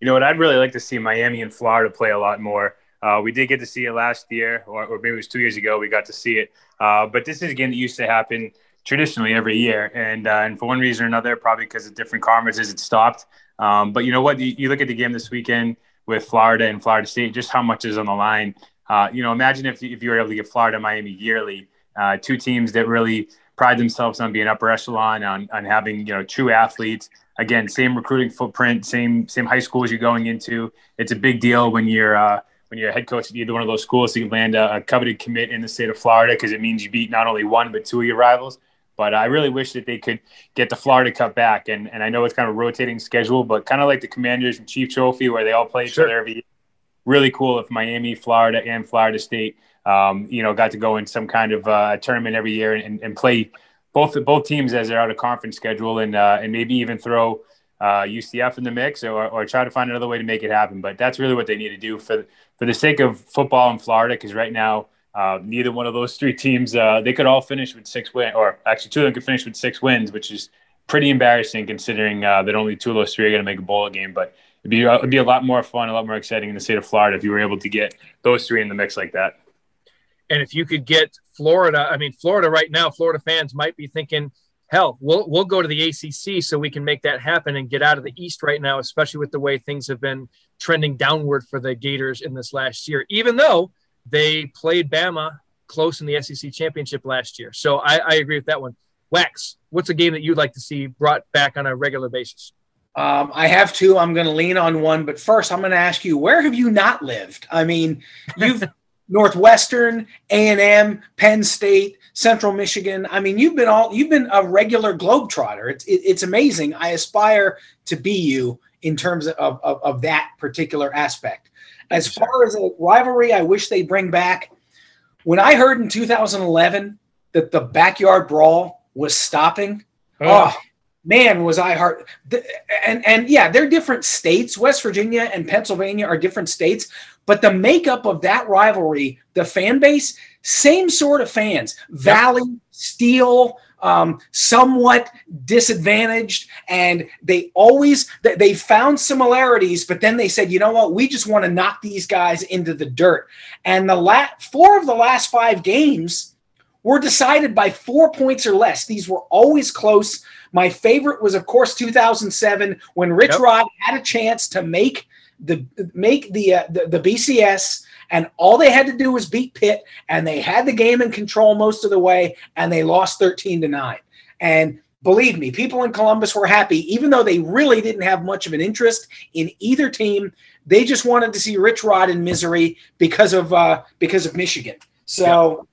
You know what? I'd really like to see Miami and Florida play a lot more. Uh, we did get to see it last year, or, or, maybe it was two years ago. We got to see it, uh, but this is a game that used to happen traditionally every year, and uh, and for one reason or another, probably because of different conferences, it stopped. Um, but you know what? You, you, look at the game this weekend with Florida and Florida State, just how much is on the line. Uh, you know, imagine if if you were able to get Florida Miami yearly, uh, two teams that really pride themselves on being upper echelon, on on having you know true athletes again, same recruiting footprint, same same high schools you're going into. It's a big deal when you're uh, when you're a head coach at either one of those schools to land a, a coveted commit in the state of Florida because it means you beat not only one but two of your rivals. But I really wish that they could get the Florida Cup back, and and I know it's kind of a rotating schedule, but kind of like the Commanders and Chief Trophy where they all play each sure. other every year. Really cool if Miami, Florida, and Florida State, um, you know, got to go in some kind of uh, tournament every year and, and play both both teams as they're out of conference schedule, and uh, and maybe even throw uh, UCF in the mix or, or try to find another way to make it happen. But that's really what they need to do for for the sake of football in Florida, because right now uh, neither one of those three teams uh, they could all finish with six wins, or actually two of them could finish with six wins, which is pretty embarrassing considering uh, that only two of those three are going to make a bowl game. But it'd be it'd be a lot more fun, a lot more exciting in the state of Florida if you were able to get those three in the mix like that. And if you could get Florida, I mean, Florida right now, Florida fans might be thinking, hell, we'll we'll go to the ACC so we can make that happen and get out of the East right now, especially with the way things have been trending downward for the Gators in this last year. Even though they played Bama close in the SEC championship last year, so I, I agree with that one. Wax, what's a game that you'd like to see brought back on a regular basis? Um, I have two. I'm going to lean on one, but first, I'm going to ask you: Where have you not lived? I mean, you've Northwestern, A&M, Penn State, Central Michigan. I mean, you've been all you've been a regular globetrotter. It's it, it's amazing. I aspire to be you in terms of, of, of that particular aspect. As far as a rivalry, I wish they bring back. When I heard in 2011 that the backyard brawl was stopping, oh, oh man, was I hard. And and yeah, they're different states. West Virginia and Pennsylvania are different states, but the makeup of that rivalry, the fan base, same sort of fans. Valley, Steel, um, somewhat disadvantaged, and they always they found similarities, but then they said, you know what, we just want to knock these guys into the dirt. And the last four of the last five games were decided by four points or less. These were always close. My favorite was, of course, 2007 when Rich yep. Rod had a chance to make the make the, uh, the the BCS, and all they had to do was beat Pitt, and they had the game in control most of the way, and they lost thirteen to nine. And believe me, people in Columbus were happy, even though they really didn't have much of an interest in either team. They just wanted to see Rich Rod in misery because of uh, because of Michigan. So.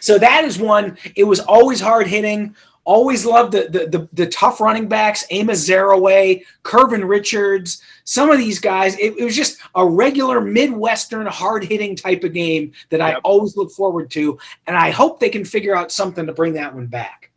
So that is one. It was always hard hitting. Always loved the, the the, the, tough running backs, Amos Zereoué, Kervin Richards, some of these guys. It, it was just a regular Midwestern hard hitting type of game that yep. I always look forward to. And I hope they can figure out something to bring that one back.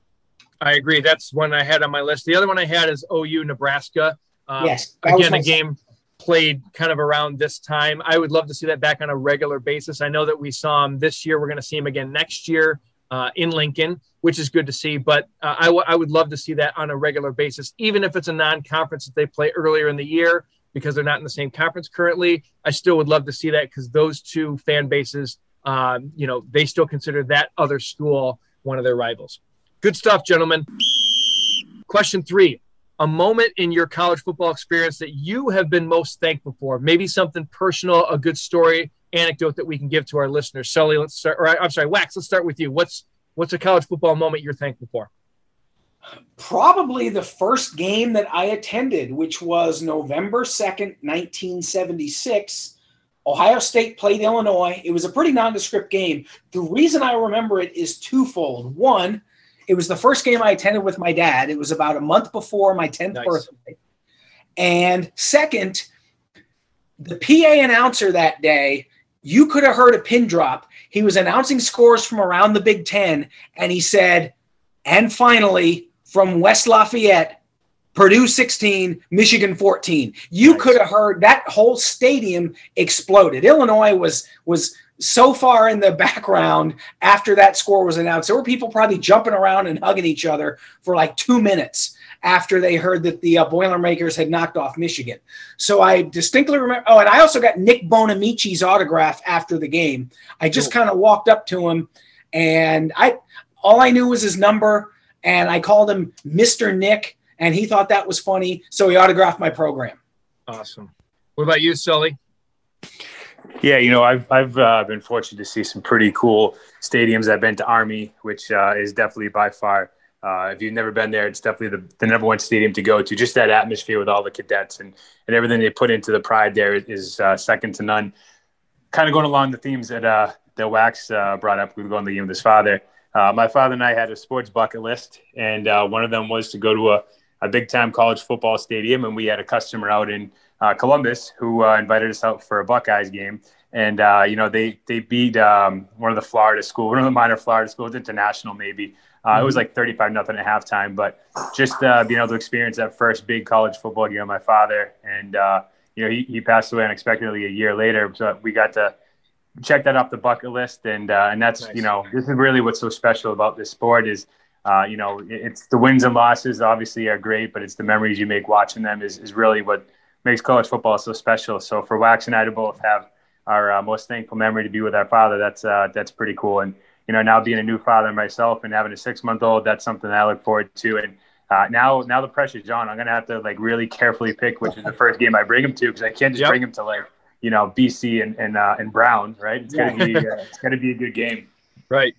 I agree. That's one I had on my list. The other one I had is OU Nebraska. Um, yes. Again, a game played kind of around this time. I would love to see that back on a regular basis. I know that we saw him this year. We're going to see him again next year uh, in Lincoln which is good to see. But uh, I, w- I would love to see that on a regular basis, even if it's a non conference that they play earlier in the year because they're not in the same conference currently. I still would love to see that because those two fan bases, um, you know, they still consider that other school one of their rivals. Good stuff, gentlemen. Question three a moment in your college football experience that you have been most thankful for, maybe something personal, a good story, anecdote that we can give to our listeners. Sully, let's start, or I'm sorry, Wax, let's start with you. What's What's a college football moment you're thankful for? Probably the first game that I attended, which was November 2nd, 1976. Ohio State played Illinois. It was a pretty nondescript game. The reason I remember it is twofold. One, it was the first game I attended with my dad. It was about a month before my 10th nice. birthday. And second, the PA announcer that day, you could have heard a pin drop he was announcing scores from around the Big Ten, and he said, and finally, from West Lafayette, Purdue 16, Michigan 14. You nice. could have heard that whole stadium exploded. Illinois was was so far in the background after that score was announced. There were people probably jumping around and hugging each other for like two minutes after they heard that the uh, Boilermakers had knocked off Michigan. So I distinctly remember. Oh, and I also got Nick Buonamici's autograph after the game. I just kind of walked up to him, and I all I knew was his number, and I called him Mister Nick, and he thought that was funny, so he autographed my program. Awesome. What about you, Sully? Yeah, you know, I've I've uh, been fortunate to see some pretty cool stadiums. I've been to Army, which uh, is definitely by far uh, if you've never been there, it's definitely the, the number one stadium to go to. Just that atmosphere with all the cadets and, and everything they put into the pride there is uh, second to none. Kind of going along the themes that uh, that Wax uh, brought up. We were going to the game with his father. Uh, my father and I had a sports bucket list, and uh, one of them was to go to a, a big time college football stadium. And we had a customer out in Columbus who invited us out for a Buckeyes game and you know they they beat um, one of the Florida schools, one of the minor Florida schools, international maybe, Uh, It was like 35 nothing at halftime, but just uh, being able to experience that first big college football game with my father, and uh, you know he, he passed away unexpectedly a year later, so we got to check that off the bucket list, and uh, and that's Nice. you know this is really what's so special about this sport is. Uh, you know, it- it's the wins and losses obviously are great, but it's the memories you make watching them is, is really what makes college football so special. So for Wax and I to both have our uh, most thankful memory to be with our father, that's uh, that's pretty cool. And you know, now being a new father myself and having a six month old, that's something that I look forward to. And uh, now now the pressure's on. I'm gonna have to like really carefully pick which is the first game I bring him to because I can't just Yep. bring him to like you know BC and and, uh, and Brown, right? It's gonna be uh, it's gonna be a good game. Right.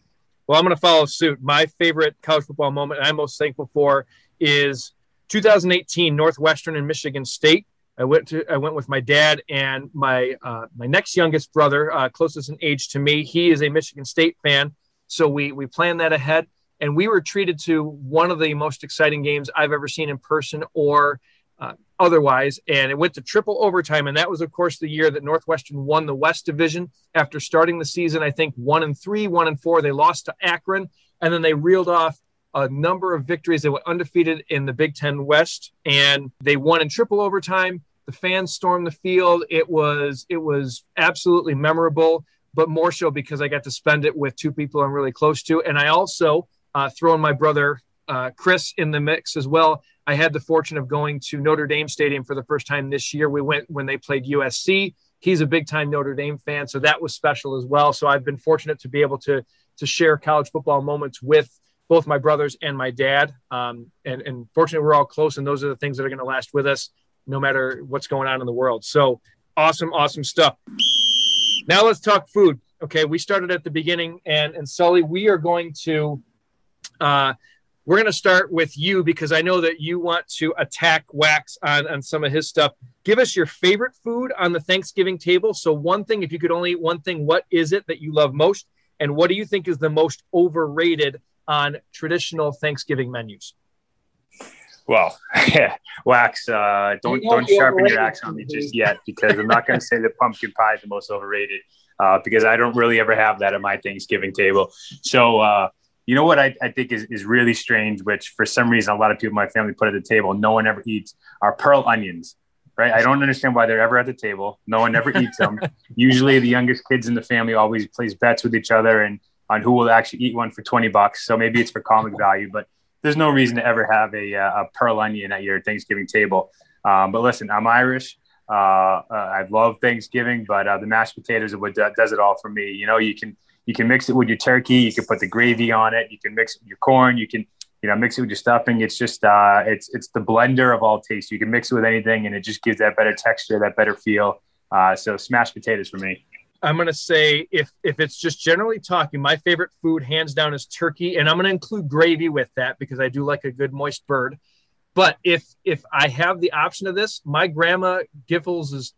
Well, I'm going to follow suit. My favorite college football moment I'm most thankful for is 2018 Northwestern and Michigan State. I went to I went with my dad and my uh, my next youngest brother, uh, closest in age to me. He is a Michigan State fan, so we we planned that ahead, and we were treated to one of the most exciting games I've ever seen in person or uh, otherwise. And it went to triple overtime, and that was, of course, the year that Northwestern won the West Division after starting the season. I think one and three, one and four. They lost to Akron, and then they reeled off a number of victories. They were undefeated in the Big Ten West, and they won in triple overtime. The fans stormed the field. It was it was absolutely memorable, but more so because I got to spend it with two people I'm really close to, and I also uh, throw in my brother uh, Chris in the mix as well. I had the fortune of going to Notre Dame Stadium for the first time this year. We went when they played USC. He's a big time Notre Dame fan, so that was special as well. So I've been fortunate to be able to to share college football moments with both my brothers and my dad. Um, and, and fortunately, we're all close, and those are the things that are going to last with us no matter what's going on in the world. So awesome, awesome stuff. Now let's talk food. Okay, we started at the beginning, and and Sully, we are going to uh, we're going to start with you because I know that you want to attack Wax on on some of his stuff. Give us your favorite food on the Thanksgiving table. So one thing, if you could only eat one thing, what is it that you love most, and what do you think is the most overrated on traditional Thanksgiving menus? Well, wax. Uh, don't don't sharpen your axe on me just yet because I'm not going to say that pumpkin pie is the most overrated uh, because I don't really ever have that at my Thanksgiving table. So uh, you know what I, I think is, is really strange, which for some reason a lot of people in my family put at the table, no one ever eats, are pearl onions. Right? I don't understand why they're ever at the table. No one ever eats them. Usually, the youngest kids in the family always plays bets with each other and on who will actually eat one for twenty bucks. So maybe it's for comic value, but there's no reason to ever have a, uh, a pearl onion at your Thanksgiving table. Um, but listen, I'm Irish. Uh, uh, I love Thanksgiving, but uh, the mashed potatoes are what do- does it all for me. You know, you can you can mix it with your turkey, you can put the gravy on it, you can mix it with your corn, you can you know mix it with your stuffing. It's just uh, it's it's the blender of all tastes. You can mix it with anything, and it just gives that better texture, that better feel. Uh, so smashed potatoes for me. I'm gonna say if if it's just generally talking, my favorite food hands down is turkey, and I'm gonna include gravy with that because I do like a good moist bird. But if if I have the option of this, my grandma Giffels'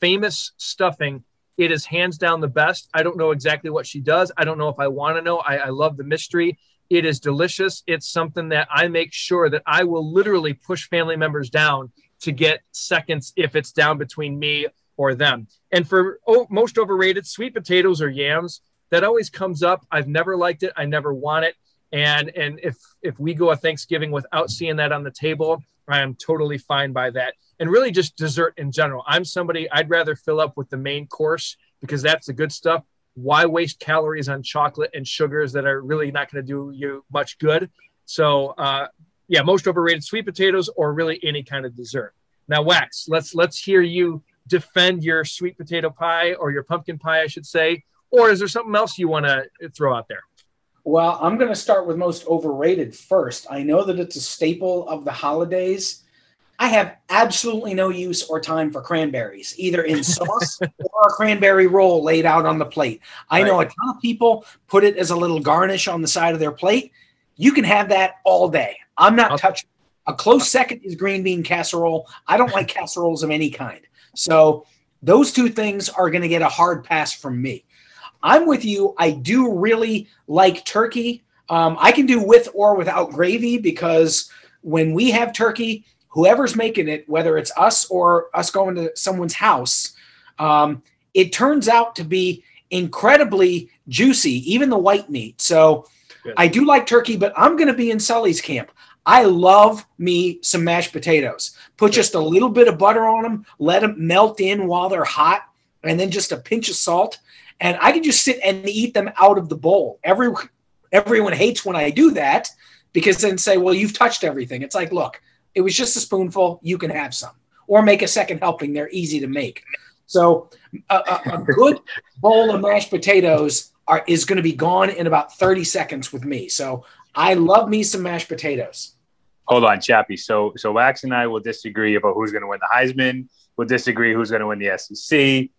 famous stuffing, it is hands down the best. I don't know exactly what she does. I don't know if I want to know. I, I love the mystery. It is delicious. It's something that I make sure that I will literally push family members down to get seconds if it's down between me or them. And for oh, most overrated, sweet potatoes or yams, that always comes up. I've never liked it. I never want it. And and if if we go a Thanksgiving without seeing that on the table, I am totally fine by that. And really just dessert in general. I'm somebody I'd rather fill up with the main course because that's the good stuff. Why waste calories on chocolate and sugars that are really not going to do you much good? So uh, yeah, most overrated sweet potatoes or really any kind of dessert. Now, Wax, let's let's hear you defend your sweet potato pie or your pumpkin pie, I should say. Or is there something else you want to throw out there? Well, I'm going to start with most overrated first. I know that it's a staple of the holidays. I have absolutely no use or time for cranberries, either in sauce or a cranberry roll laid out on the plate. I know a ton of people put it as a little garnish on the side of their plate. You can have that all day. I'm not I'll- touching. A close second is green bean casserole. I don't like casseroles of any kind. So those two things are going to get a hard pass from me. I'm with you. I do really like turkey. Um, I can do with or without gravy because when we have turkey, whoever's making it, whether it's us or us going to someone's house, um, it turns out to be incredibly juicy, even the white meat. So Good. I do like turkey, but I'm going to be in Sully's camp. I love me some mashed potatoes. Put just a little bit of butter on them, let them melt in while they're hot, and then just a pinch of salt. And I can just sit and eat them out of the bowl. Every everyone hates when I do that because then say, "Well, you've touched everything." It's like, look, it was just a spoonful. You can have some, or make a second helping. They're easy to make. So a, a, a good bowl of mashed potatoes are, is going to be gone in about 30 seconds with me. So I love me some mashed potatoes. Hold on, Chappy. So so Wax and I will disagree about who's going to win the Heisman. We'll disagree who's going to win the SEC,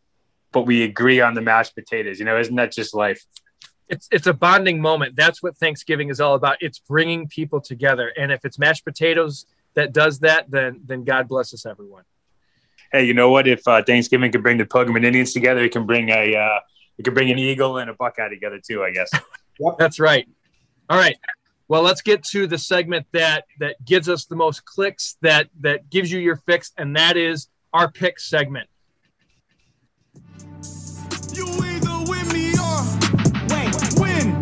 but we agree on the mashed potatoes. You know, isn't that just life? It's it's a bonding moment. That's what Thanksgiving is all about. It's bringing people together. And if it's mashed potatoes that does that, then then God bless us, everyone. Hey, you know what? If uh, Thanksgiving can bring the Pokemon Indians together, it can bring a uh, it can bring an eagle and a buckeye together too. I guess. That's right. All right. Well, let's get to the segment that that gives us the most clicks, that that gives you your fix, and that is our pick segment. You either win me or win.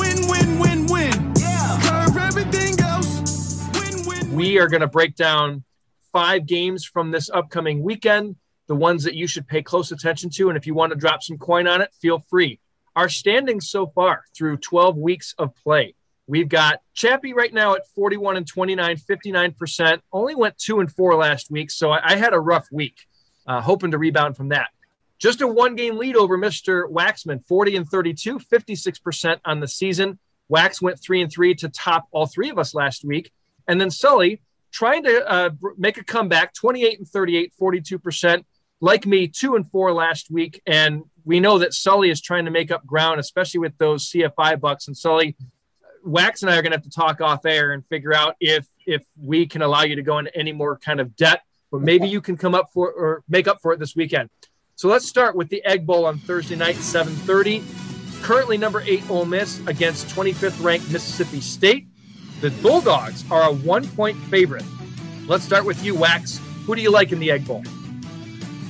Win, win, win, win. Yeah. Curve everything else. Win, win, We are going to break down five games from this upcoming weekend, the ones that you should pay close attention to, and if you want to drop some coin on it, feel free. Our standings so far through 12 weeks of play. We've got Chappy right now at 41 and 29, 59%. Only went two and four last week, so I, I had a rough week. Uh, hoping to rebound from that. Just a one game lead over Mr. Waxman, 40 and 32, 56% on the season. Wax went three and three to top all three of us last week. And then Sully trying to uh, make a comeback, 28 and 38, 42%. Like me, two and four last week. And we know that Sully is trying to make up ground, especially with those CFI bucks. And Sully, Wax and I are going to have to talk off air and figure out if if we can allow you to go into any more kind of debt, but maybe you can come up for or make up for it this weekend. So let's start with the Egg Bowl on Thursday night, 7:30. Currently number eight Ole Miss against 25th ranked Mississippi State. The Bulldogs are a one-point favorite. Let's start with you, Wax. Who do you like in the Egg Bowl?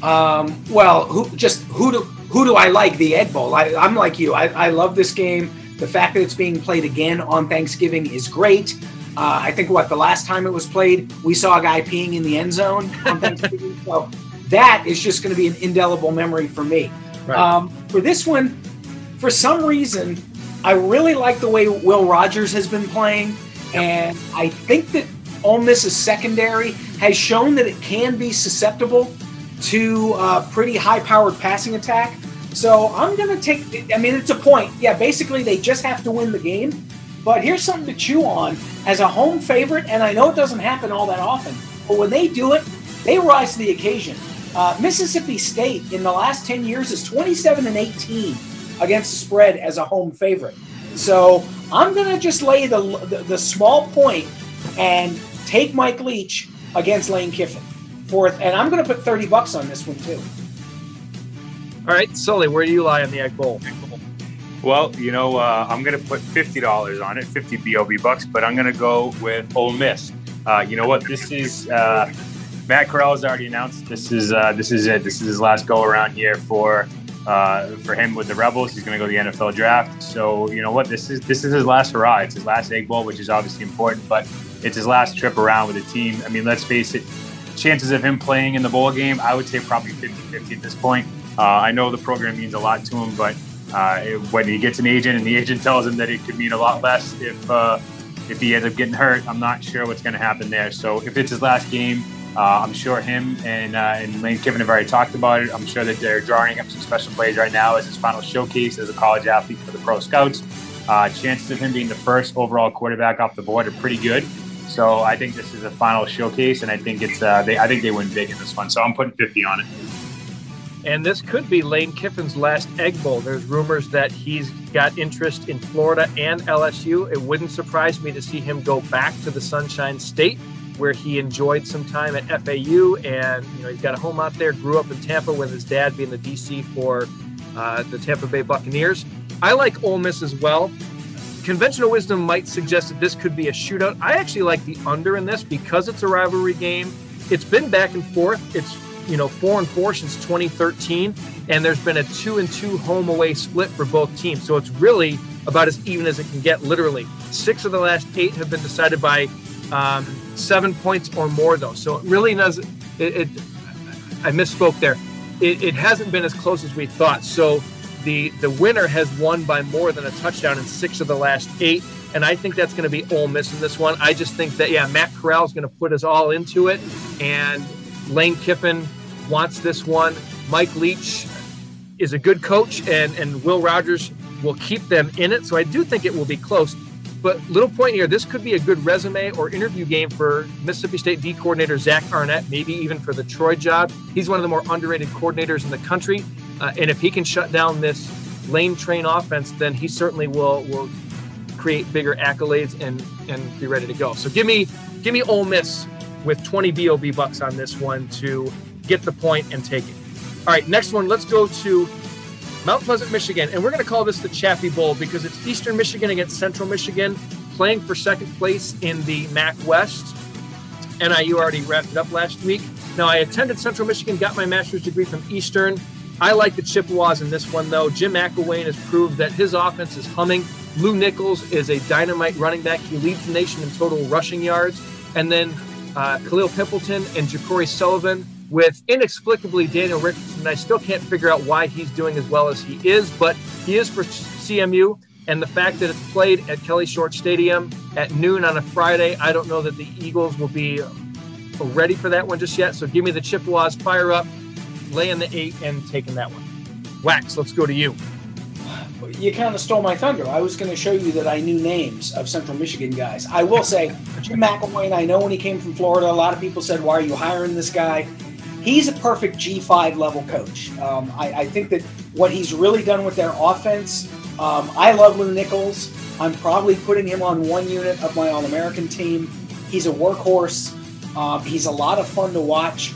Um, well, who just who do who do I like the Egg Bowl? I, I'm like you. I, I love this game. The fact that it's being played again on Thanksgiving is great. Uh, I think what the last time it was played, we saw a guy peeing in the end zone on Thanksgiving. so that is just going to be an indelible memory for me. Right. Um, for this one, for some reason, I really like the way Will Rogers has been playing, and I think that Ole Miss's secondary has shown that it can be susceptible to uh, pretty high-powered passing attack. So I'm going to take. I mean, it's a point. Yeah, basically they just have to win the game. But here's something to chew on as a home favorite, and I know it doesn't happen all that often, but when they do it, they rise to the occasion. Uh, Mississippi State in the last 10 years is 27 and 18 against the spread as a home favorite. So I'm going to just lay the, the, the small point and take Mike Leach against Lane Kiffin. Fourth, and I'm going to put 30 bucks on this one too. All right, Sully, where do you lie on the Egg Bowl? Well, you know, uh, I'm going to put fifty dollars on it, fifty bob bucks, but I'm going to go with Ole Miss. Uh, you know what? This is uh, Matt Corral has already announced this is uh, this is it. This is his last go around here for uh, for him with the Rebels. He's going to go to the NFL draft. So you know what? This is this is his last hurrah. It's his last Egg Bowl, which is obviously important, but it's his last trip around with the team. I mean, let's face it. Chances of him playing in the bowl game, I would say probably 50-50 at this point. Uh, I know the program means a lot to him, but uh, it- when he gets an agent and the agent tells him that it could mean a lot less if uh, if he ends up getting hurt, I'm not sure what's going to happen there. So if it's his last game, uh, I'm sure him and uh, and Lane Kiffin have already talked about it. I'm sure that they're drawing up some special plays right now as his final showcase as a college athlete for the pro scouts. Uh, chances of him being the first overall quarterback off the board are pretty good. So I think this is a final showcase, and I think it's uh, they I think they win big in this one. So I'm putting 50 on it. And this could be Lane Kiffin's last Egg Bowl. There's rumors that he's got interest in Florida and LSU. It wouldn't surprise me to see him go back to the Sunshine State, where he enjoyed some time at FAU, and you know he's got a home out there. Grew up in Tampa with his dad being the DC for uh, the Tampa Bay Buccaneers. I like Ole Miss as well. Conventional wisdom might suggest that this could be a shootout. I actually like the under in this because it's a rivalry game. It's been back and forth. It's you know four and four since 2013, and there's been a two and two home away split for both teams. So it's really about as even as it can get, literally. Six of the last eight have been decided by um, seven points or more, though. So it really does. It, it I misspoke there. It, it hasn't been as close as we thought. So the the winner has won by more than a touchdown in six of the last eight, and I think that's going to be Ole Miss in this one. I just think that yeah, Matt Corral is going to put us all into it, and Lane Kiffin wants this one. Mike Leach is a good coach, and and Will Rogers will keep them in it. So I do think it will be close. But little point here, this could be a good resume or interview game for Mississippi State D coordinator Zach Arnett, maybe even for the Troy job. He's one of the more underrated coordinators in the country, uh, and if he can shut down this lane train offense, then he certainly will will create bigger accolades and and be ready to go. So give me give me Ole Miss with 20 BOB bucks on this one to get the point and take it. All right, next one. Let's go to Mount Pleasant, Michigan, and we're going to call this the Chappy Bowl because it's Eastern Michigan against Central Michigan, playing for second place in the MAC West. NIU already wrapped it up last week. Now, I attended Central Michigan, got my master's degree from Eastern. I like the Chippewas in this one, though. Jim McElwain has proved that his offense is humming. Lew Nicholls is a dynamite running back. He leads the nation in total rushing yards. And then uh, Kalil Pimpleton and Ja'Cory Sullivan with inexplicably Daniel Richardson. I still can't figure out why he's doing as well as he is, but he is for CMU. And the fact that it's played at Kelly Short Stadium at noon on a Friday, I don't know that the Eagles will be ready for that one just yet. So give me the Chippewas, fire up, laying the eight, and taking that one. Wax, let's go to you. You kind of stole my thunder. I was going to show you that I knew names of Central Michigan guys. I will say, Jim McElwain, I know when he came from Florida, a lot of people said, Why are you hiring this guy? he's a perfect G5 level coach. Um, I, I, think that what he's really done with their offense, um, I love Lew Nicholls. I'm probably putting him on one unit of my All American team. He's a workhorse. Um, he's a lot of fun to watch.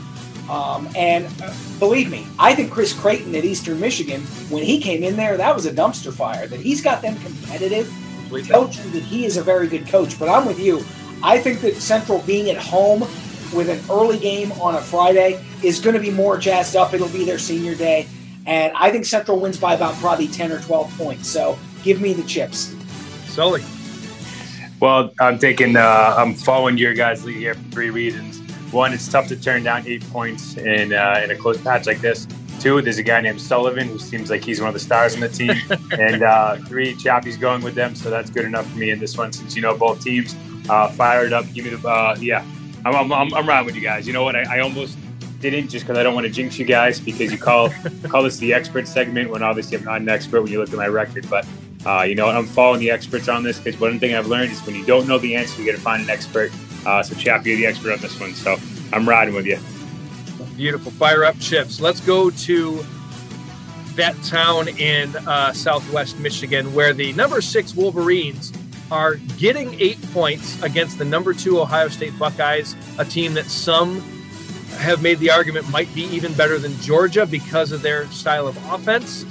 Um, and uh, believe me, I think Chris Creighton at Eastern Michigan, when he came in there, that was a dumpster fire. That he's got them competitive tells you that he is a very good coach. But I'm with you. I think that Central being at home with an early game on a Friday is going to be more jazzed up. It'll be their senior day. And I think Central wins by about probably 10 or 12 points. So give me the chips. Sully. Well, I'm taking, uh, I'm following your guys' lead here for three reasons. One, it's tough to turn down eight points in, uh, in a close patch like this. Two, there's a guy named Sullivan who seems like he's one of the stars on the team. and uh, three, Chappy's going with them. So that's good enough for me in this one since you know both teams. Uh, fired up. Give me the, uh, yeah, I'm, I'm, I'm, I'm riding with you guys. You know what? I, I almost didn't just because I don't want to jinx you guys because you call call this the expert segment when obviously I'm not an expert when you look at my record. But uh, you know I'm following the experts on this because one thing I've learned is when you don't know the answer, you got to find an expert. Uh, so Chap, you're the expert on this one. So I'm riding with you. Beautiful. Fire up chips. Let's go to that town in uh, southwest Michigan where the number six Wolverines are getting eight points against the number two Ohio State Buckeyes, a team that some have made the argument might be even better than Georgia because of their style of offense.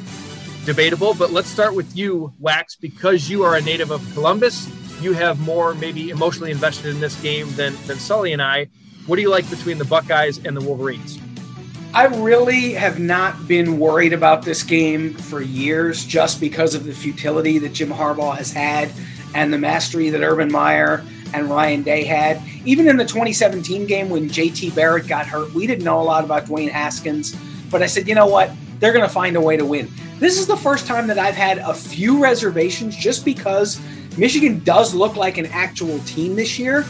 Debatable, but let's start with you, Wax, because you are a native of Columbus. You have more maybe emotionally invested in this game than, than Sully and I. What do you like between the Buckeyes and the Wolverines? I really have not been worried about this game for years just because of the futility that Jim Harbaugh has had and the mastery that Urban Meyer and Ryan Day had. Even in the 2017 game when JT Barrett got hurt, we didn't know a lot about Dwayne Haskins. But I said, you know what? They're going to find a way to win. This is the first time that I've had a few reservations just because Michigan does look like an actual team this year.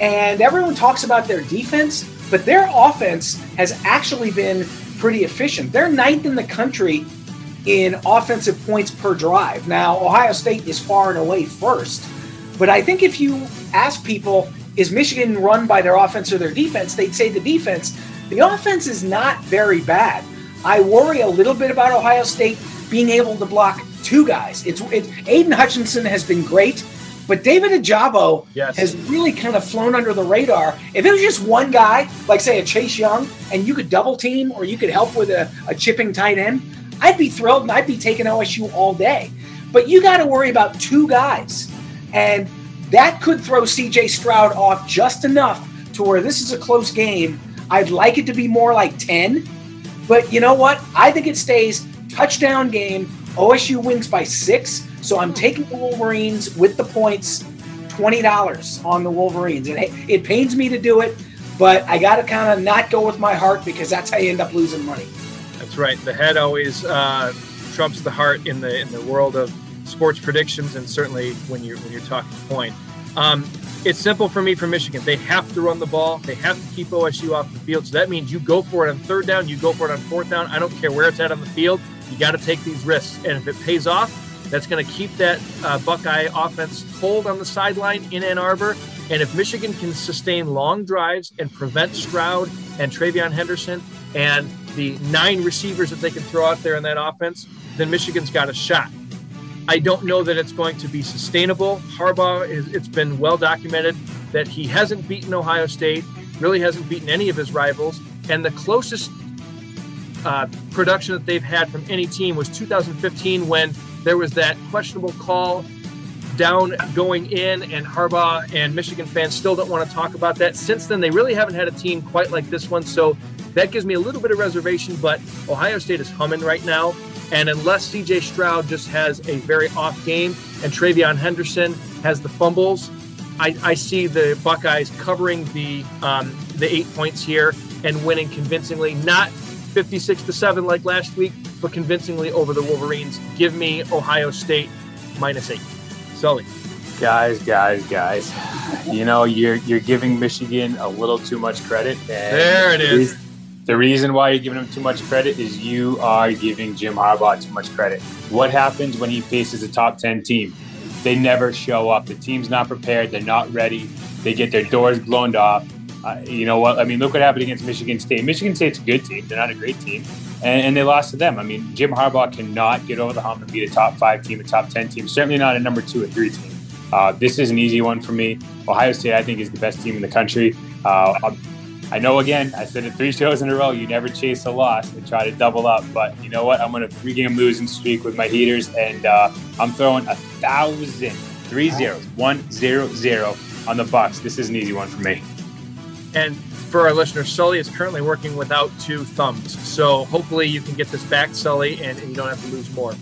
And everyone talks about their defense, but their offense has actually been pretty efficient. They're ninth in the country in offensive points per drive. Now, Ohio State is far and away first, but I think if you ask people, is Michigan run by their offense or their defense, they'd say the defense. The offense is not very bad. I worry a little bit about Ohio State being able to block two guys. It's, it's Aidan Hutchinson has been great, but David Ojabo yes. has really kind of flown under the radar. If it was just one guy, like say a Chase Young, and you could double team or you could help with a, a chipping tight end, I'd be thrilled and I'd be taking OSU all day. But you got to worry about two guys. And that could throw CJ Stroud off just enough to where this is a close game. I'd like it to be more like 10. But you know what? I think it stays touchdown game. OSU wins by six, so I'm taking the Wolverines with the points, twenty dollars on the Wolverines. And it, it pains me to do it, but I got to kind of not go with my heart because that's how you end up losing money. That's right. The head always uh, trumps the heart in the in the world of sports predictions, and certainly when you're when you're talking point. Um, it's simple for me for Michigan. They have to run the ball. They have to keep OSU off the field. So that means you go for it on third down, you go for it on fourth down. I don't care where it's at on the field. You got to take these risks. And if it pays off, that's going to keep that uh, Buckeye offense cold on the sideline in Ann Arbor. And if Michigan can sustain long drives and prevent Stroud and TreVeyon Henderson and the nine receivers that they can throw out there in that offense, then Michigan's got a shot. I don't know that it's going to be sustainable. Harbaugh, is, it's been well documented that he hasn't beaten Ohio State, really hasn't beaten any of his rivals, and the closest uh, production that they've had from any team was 2015 when there was that questionable call down going in, and Harbaugh and Michigan fans still don't want to talk about that. Since then, they really haven't had a team quite like this one, so that gives me a little bit of reservation. But Ohio State is humming right now. And unless CJ Stroud just has a very off game and TreVeyon Henderson has the fumbles, I, I see the Buckeyes covering the um, the eight points here and winning convincingly, not 56 to 7 like last week, but convincingly over the Wolverines. Give me Ohio State minus eight. Sully. Guys, guys, guys. You know, you're you're giving Michigan a little too much credit. there it is. The reason why you're giving him too much credit is you are giving Jim Harbaugh too much credit. What happens when he faces a top 10 team? They never show up. The team's not prepared. They're not ready. They get their doors blown off. Uh, you know what? I mean, look what happened against Michigan State. Michigan State's a good team. They're not a great team. And, and they lost to them. I mean, Jim Harbaugh cannot get over the hump and beat a top five team, a top 10 team, certainly not a number two or three team. Uh, this is an easy one for me. Ohio State, I think, is the best team in the country. Uh, I know again, I said it three shows in a row, you never chase a loss and try to double up. But you know what? I'm going to three game losing streak with my heaters, and uh, I'm throwing a thousand, three zeros, one zero zero on the Bucks. This is an easy one for me. And for our listeners, Sully is currently working without two thumbs. So hopefully you can get this back, Sully, and, and you don't have to lose more.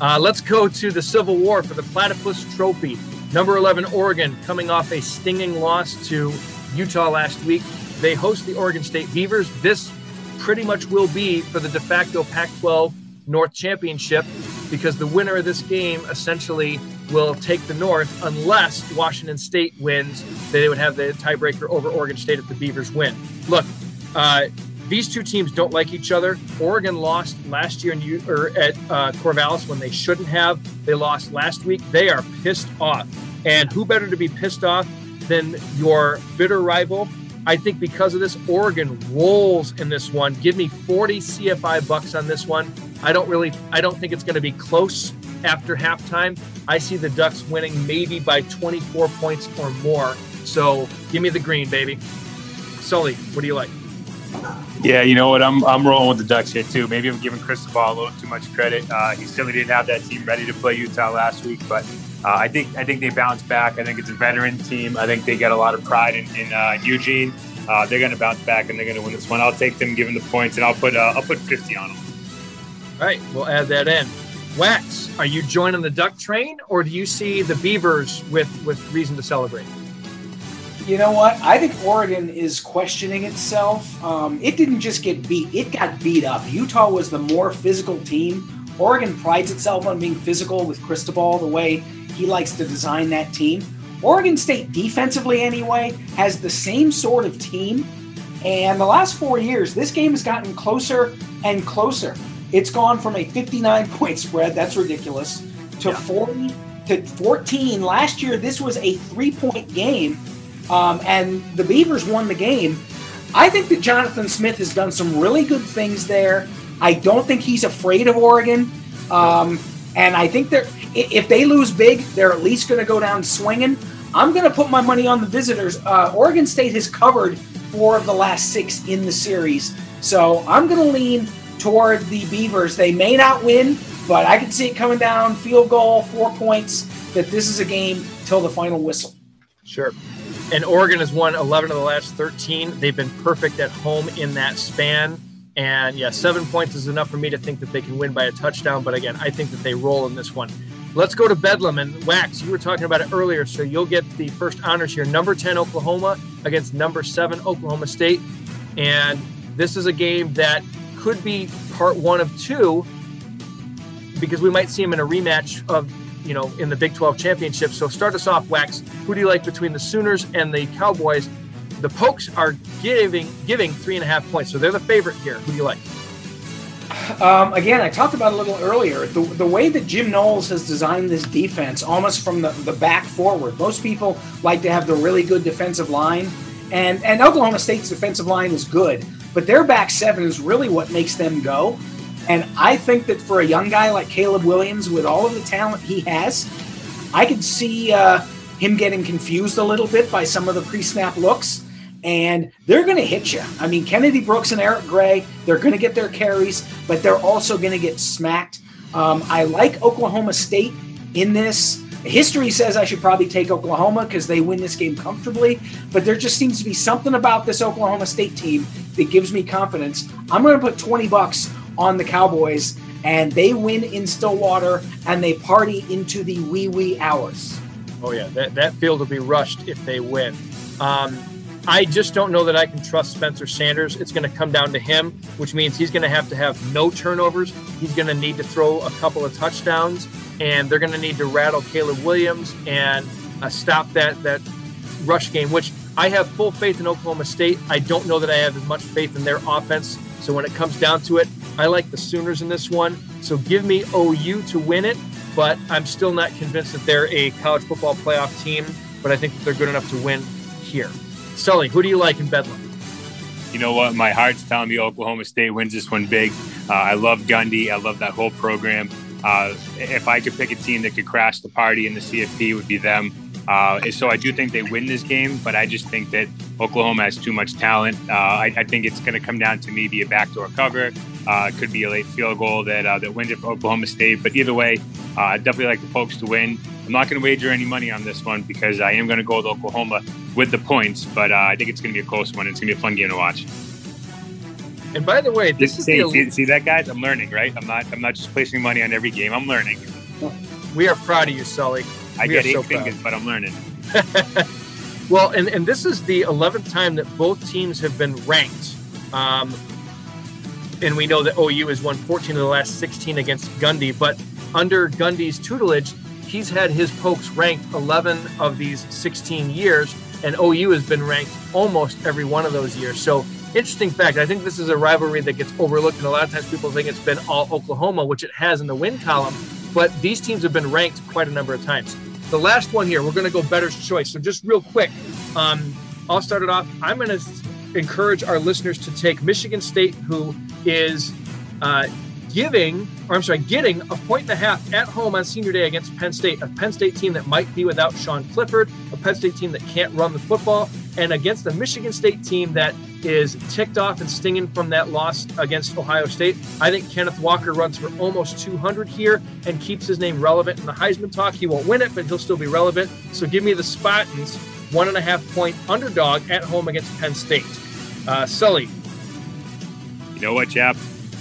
Uh, let's go to the Civil War for the Platypus Trophy. Number 11, Oregon, coming off a stinging loss to Utah last week. They host the Oregon State Beavers. This pretty much will be for the de facto Pac 12 North Championship because the winner of this game essentially will take the North unless Washington State wins. They would have the tiebreaker over Oregon State if the Beavers win. Look, uh, these two teams don't like each other. Oregon lost last year in, at uh, Corvallis when they shouldn't have. They lost last week. They are pissed off. And who better to be pissed off than your bitter rival I think because of this, Oregon rolls in this one. Give me 40 CFI bucks on this one. I don't really, I don't think it's going to be close after halftime. I see the Ducks winning maybe by 24 points or more. So give me the green, baby. Sully, what do you like? Yeah, you know what? I'm I'm rolling with the Ducks here too. Maybe I'm giving Cristobal a little too much credit. Uh, he certainly didn't have that team ready to play Utah last week, but uh, I think I think they bounce back. I think it's a veteran team. I think they got a lot of pride in, in uh, Eugene. Uh, they're going to bounce back and they're going to win this one. I'll take them, given the points, and I'll put uh, I'll put 50 on them. All right, we'll add that in. Wax, are you joining the duck train, or do you see the Beavers with with reason to celebrate? You know what? I think Oregon is questioning itself. Um, it didn't just get beat; it got beat up. Utah was the more physical team. Oregon prides itself on being physical with Cristobal, the way he likes to design that team. Oregon State, defensively anyway, has the same sort of team. And the last four years, this game has gotten closer and closer. It's gone from a 59 point spread, that's ridiculous, to yeah. 40 to 14. Last year, this was a three point game, um, and the Beavers won the game. I think that Jonathan Smith has done some really good things there. I don't think he's afraid of Oregon. Um, and I think they're if they lose big, they're at least going to go down swinging. I'm going to put my money on the visitors. Uh, Oregon State has covered four of the last six in the series, so I'm going to lean toward the Beavers. They may not win, but I can see it coming down field goal, four points. That this is a game till the final whistle. Sure. And Oregon has won 11 of the last 13. They've been perfect at home in that span And yeah, seven points is enough for me to think that they can win by a touchdown. But again, I think that they roll in this one. Let's go to Bedlam and Wax. You were talking about it earlier, so you'll get the first honors here. Number 10, Oklahoma against number seven, Oklahoma State. And this is a game that could be part one of two because we might see them in a rematch of, you know, in the Big 12 championship. So start us off, Wax. Who do you like between the Sooners and the Cowboys? The Pokes are giving giving three and a half points, so they're the favorite here. Who do you like? Um, again, I talked about a little earlier the, the way that Jim Knowles has designed this defense, almost from the, the back forward. Most people like to have the really good defensive line, and and Oklahoma State's defensive line is good, but their back seven is really what makes them go. And I think that for a young guy like Caleb Williams, with all of the talent he has, I could see uh, him getting confused a little bit by some of the pre-snap looks and they're going to hit you. I mean, Kennedy Brooks and Eric Gray, they're going to get their carries, but they're also going to get smacked. Um, I like Oklahoma State in this. History says I should probably take Oklahoma because they win this game comfortably, but there just seems to be something about this Oklahoma State team that gives me confidence. I'm going to put 20 bucks on the Cowboys, and they win in Stillwater and they party into the wee wee hours. Oh yeah, that, that field will be rushed if they win. Um, I just don't know that I can trust Spencer Sanders. It's going to come down to him, which means he's going to have to have no turnovers. He's going to need to throw a couple of touchdowns, and they're going to need to rattle Caleb Williams and uh, stop that that rush game. Which I have full faith in Oklahoma State. I don't know that I have as much faith in their offense. So when it comes down to it, I like the Sooners in this one. So give me OU to win it, but I'm still not convinced that they're a college football playoff team. But I think that they're good enough to win here. Sully, who do you like in Bedlam? You know what? My heart's telling me Oklahoma State wins this one big. Uh, I love Gundy. I love that whole program. Uh, if I could pick a team that could crash the party in the CFP, would be them. Uh, so I do think they win this game, but I just think that Oklahoma has too much talent. Uh, I, I, think it's going to come down to maybe a backdoor cover. Uh, it could be a late field goal that uh, that wins it for Oklahoma State. But either way, I definitely like the Pokes to win. I'm not going to wager any money on this one because I am going to go with Oklahoma with the points, but uh, I think it's going to be a close one. It's going to be a fun game to watch. And by the way, this see, is the see, see, that, guys. I'm learning, right? I'm not. I'm not just placing money on every game. I'm learning. We are proud of you, Sully. I we get eight so fingers, proud. but I'm learning. well, and and this is the 11th time that both teams have been ranked. Um, and we know that OU has won 14 of the last 16 against Gundy, but under Gundy's tutelage, he's had his pokes ranked 11 of these 16 years, and OU has been ranked almost every one of those years. So, interesting fact. I think this is a rivalry that gets overlooked, and a lot of times people think it's been all Oklahoma, which it has in the win column. But these teams have been ranked quite a number of times. The last one here, we're going to go better's choice. So, just real quick, um, I'll start it off. I'm going to encourage our listeners to take Michigan State, who is uh, giving, or I'm sorry, getting a point and a half at home on senior day against Penn State, a Penn State team that might be without Sean Clifford, a Penn State team that can't run the football, and against a Michigan State team that is ticked off and stinging from that loss against Ohio State. I think Kenneth Walker runs for almost 200 here and keeps his name relevant in the Heisman talk. He won't win it, but he'll still be relevant. So give me the Spartans, one and a half point underdog at home against Penn State. Uh, Sully. You know what, Chap?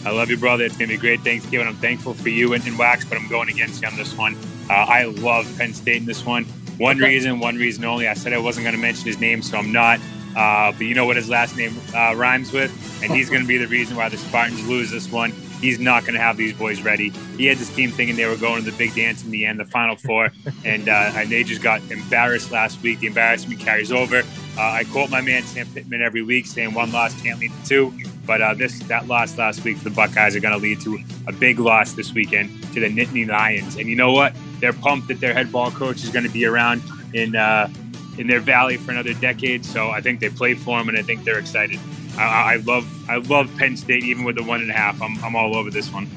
I love you, brother. It's going to be a great Thanksgiving. I'm thankful for you and, and Wax, but I'm going against you on this one. Uh, I love Penn State in this one. One okay. reason, one reason only. I said I wasn't going to mention his name, so I'm not. Uh, but you know what his last name uh, rhymes with? And he's going to be the reason why the Spartans lose this one. He's not going to have these boys ready. He had this team thinking they were going to the big dance in the end, the Final Four, and, uh, and they just got embarrassed last week. The embarrassment carries over. Uh, I quote my man Sam Pittman every week, saying one loss can't lead to two. But uh, this that loss last week for the Buckeyes are going to lead to a big loss this weekend to the Nittany Lions. And you know what? They're pumped that their head ball coach is going to be around in uh, in their valley for another decade. So I think they play for him, and I think they're excited. I, I love I love Penn State, even with the one and a half. I'm, I'm all over this one.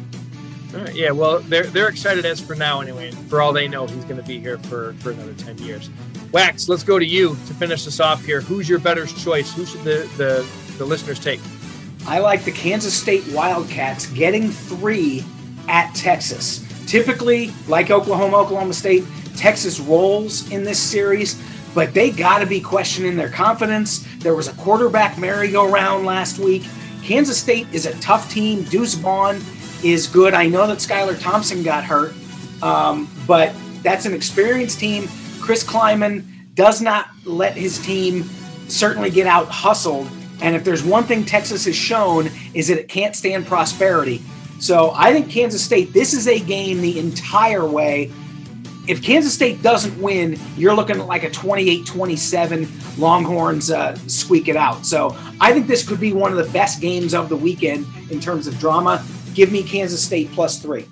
All right, yeah, well, they're they're excited as for now anyway. For all they know, he's going to be here for for another ten years. Wax, let's go to you to finish this off here. Who's your bettor's choice? Who should the the, the listeners take? I like the Kansas State Wildcats getting three at Texas. Typically, like Oklahoma, Oklahoma State, Texas rolls in this series, but they got to be questioning their confidence. There was a quarterback merry-go-round last week. Kansas State is a tough team. Deuce Vaughn is good. I know that Skylar Thompson got hurt, um, but that's an experienced team. Chris Klieman does not let his team certainly get out hustled. And if there's one thing Texas has shown is that it can't stand prosperity. So I think Kansas State, this is a game the entire way. If Kansas State doesn't win, you're looking at like a 28 27 Longhorns uh, squeak it out. So I think this could be one of the best games of the weekend in terms of drama. Give me Kansas State plus three.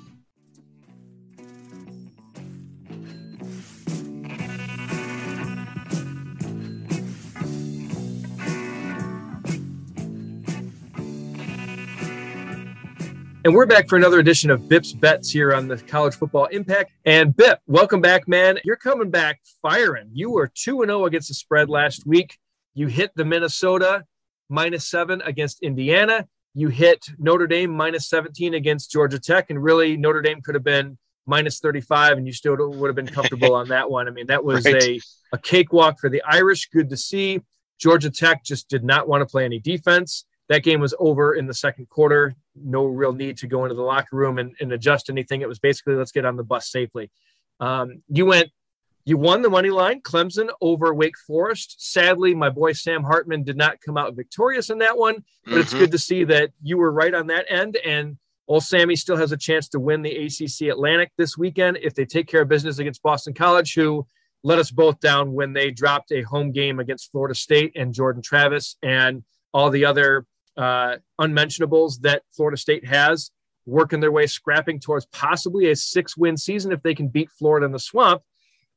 And we're back for another edition of Bip's Bets here on the College Football Impact. And Bip, welcome back, man. You're coming back firing. You were 2 0 against the spread last week. You hit the Minnesota minus seven against Indiana. You hit Notre Dame minus 17 against Georgia Tech. And really, Notre Dame could have been minus 35 and you still would have been comfortable on that one. I mean, that was right. a, a cakewalk for the Irish. Good to see. Georgia Tech just did not want to play any defense that game was over in the second quarter. No real need to go into the locker room and, and adjust anything. It was basically let's get on the bus safely. Um, you went, you won the money line, Clemson over Wake Forest. Sadly, my boy Sam Hartman did not come out victorious in that one, but mm-hmm. it's good to see that you were right on that end. And old Sammy still has a chance to win the ACC Atlantic this weekend if they take care of business against Boston College, who let us both down when they dropped a home game against Florida State and Jordan Travis and all the other uh, unmentionables that Florida State has, working their way, scrapping towards possibly a six win season if they can beat Florida in the swamp.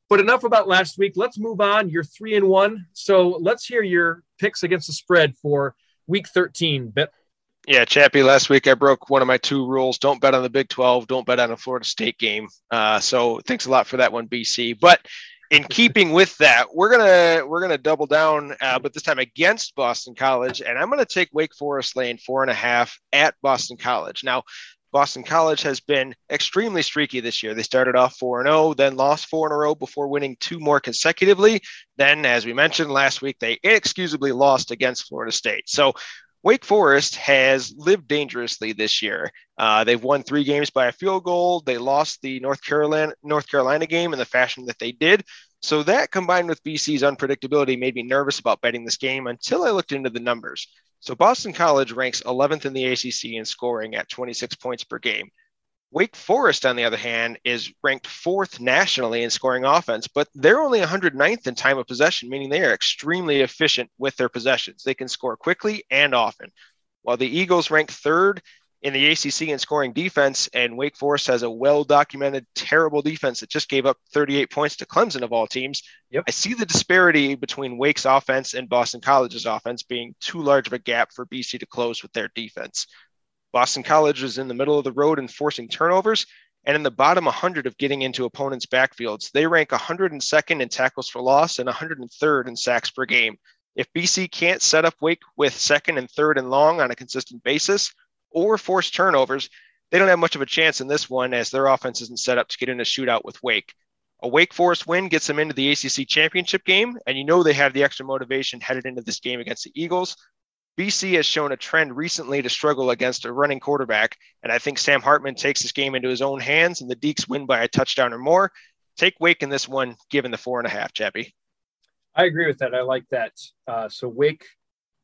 But enough about last week. Let's move on. You're three and one. So let's hear your picks against the spread for week 13. Bet. Yeah, Chappy, last week I broke one of my two rules. Don't bet on the Big 12. Don't bet on a Florida State game. Uh, so thanks a lot for that one, BC. But in keeping with that, we're gonna we're gonna double down, uh, but this time against Boston College, and I'm gonna take Wake Forest lane four and a half at Boston College. Now, Boston College has been extremely streaky this year. They started off 4 and 0, then lost four in a row before winning two more consecutively. Then, as we mentioned last week, they inexcusably lost against Florida State. So Wake Forest has lived dangerously this year. Uh, they've won three games by a field goal. They lost the North Carolina North Carolina game in the fashion that they did. So that combined with BC's unpredictability made me nervous about betting this game until I looked into the numbers. So Boston College ranks 11th in the ACC in scoring at 26 points per game. Wake Forest, on the other hand, is ranked fourth nationally in scoring offense, but they're only 109th in time of possession, meaning they are extremely efficient with their possessions. They can score quickly and often. While the Eagles rank third in the ACC in scoring defense, and Wake Forest has a well documented, terrible defense that just gave up 38 points to Clemson of all teams. Yep. I see the disparity between Wake's offense and Boston College's offense being too large of a gap for BC to close with their defense. Boston College is in the middle of the road in forcing turnovers and in the bottom 100 of getting into opponents' backfields. They rank 102nd in tackles for loss and 103rd in sacks per game. If BC can't set up Wake with second and third and long on a consistent basis or force turnovers, they don't have much of a chance in this one as their offense isn't set up to get in a shootout with Wake. A Wake Forest win gets them into the ACC championship game, and you know they have the extra motivation headed into this game against the Eagles. BC has shown a trend recently to struggle against a running quarterback, and I think Sam Hartman takes this game into his own hands, and the Deacs win by a touchdown or more. Take Wake in this one, given the four and a half, Chappy. I agree with that. I like that. Uh, so Wake,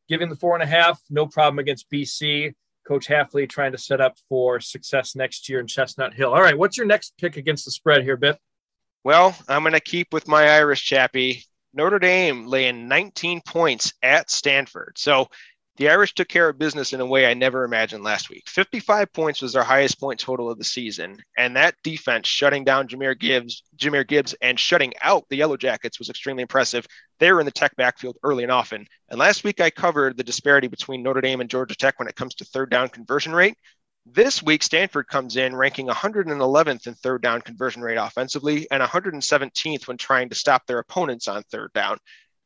given the four and a half, no problem against BC. Coach Hafley trying to set up for success next year in Chestnut Hill. All right, what's your next pick against the spread here, Bip? Well, I'm going to keep with my Irish Chappy. Notre Dame laying 19 points at Stanford. So the Irish took care of business in a way I never imagined last week. 55 points was their highest point total of the season, and that defense shutting down Jahmyr Gibbs, Jahmyr Gibbs, and shutting out the Yellow Jackets was extremely impressive. They were in the Tech backfield early and often. And last week I covered the disparity between Notre Dame and Georgia Tech when it comes to third down conversion rate. This week, Stanford comes in ranking 111th in third down conversion rate offensively and 117th when trying to stop their opponents on third down.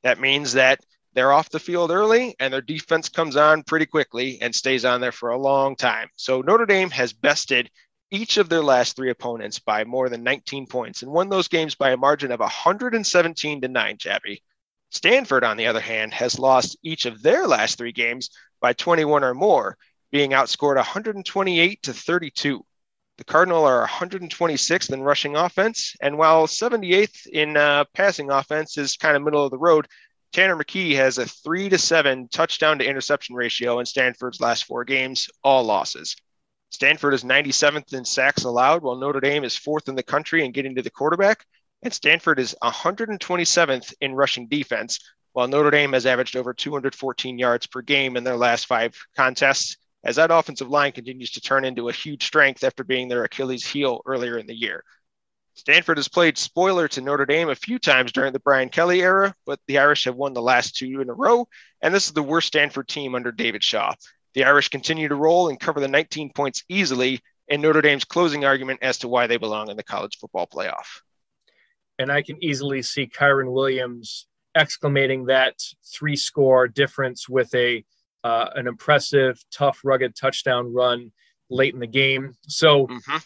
That means that they're off the field early and their defense comes on pretty quickly and stays on there for a long time. So Notre Dame has bested each of their last three opponents by more than 19 points and won those games by a margin of 117 to 9, Chappy. Stanford, on the other hand, has lost each of their last three games by 21 or more, being outscored 128 to 32. The Cardinal are 126th in rushing offense, and while 78th in uh, passing offense is kind of middle of the road, Tanner McKee has a three to seven touchdown to interception ratio in Stanford's last four games, all losses. Stanford is 97th in sacks allowed, while Notre Dame is fourth in the country in getting to the quarterback. And Stanford is 127th in rushing defense, while Notre Dame has averaged over 214 yards per game in their last five contests, as that offensive line continues to turn into a huge strength after being their Achilles heel earlier in the year. Stanford has played spoiler to Notre Dame a few times during the Brian Kelly era, but the Irish have won the last two in a row, and this is the worst Stanford team under David Shaw. The Irish continue to roll and cover the 19 points easily in Notre Dame's closing argument as to why they belong in the college football playoff. And I can easily see Kyren Williams exclamating that three score difference with a uh, an impressive, tough, rugged touchdown run late in the game. So mm-hmm.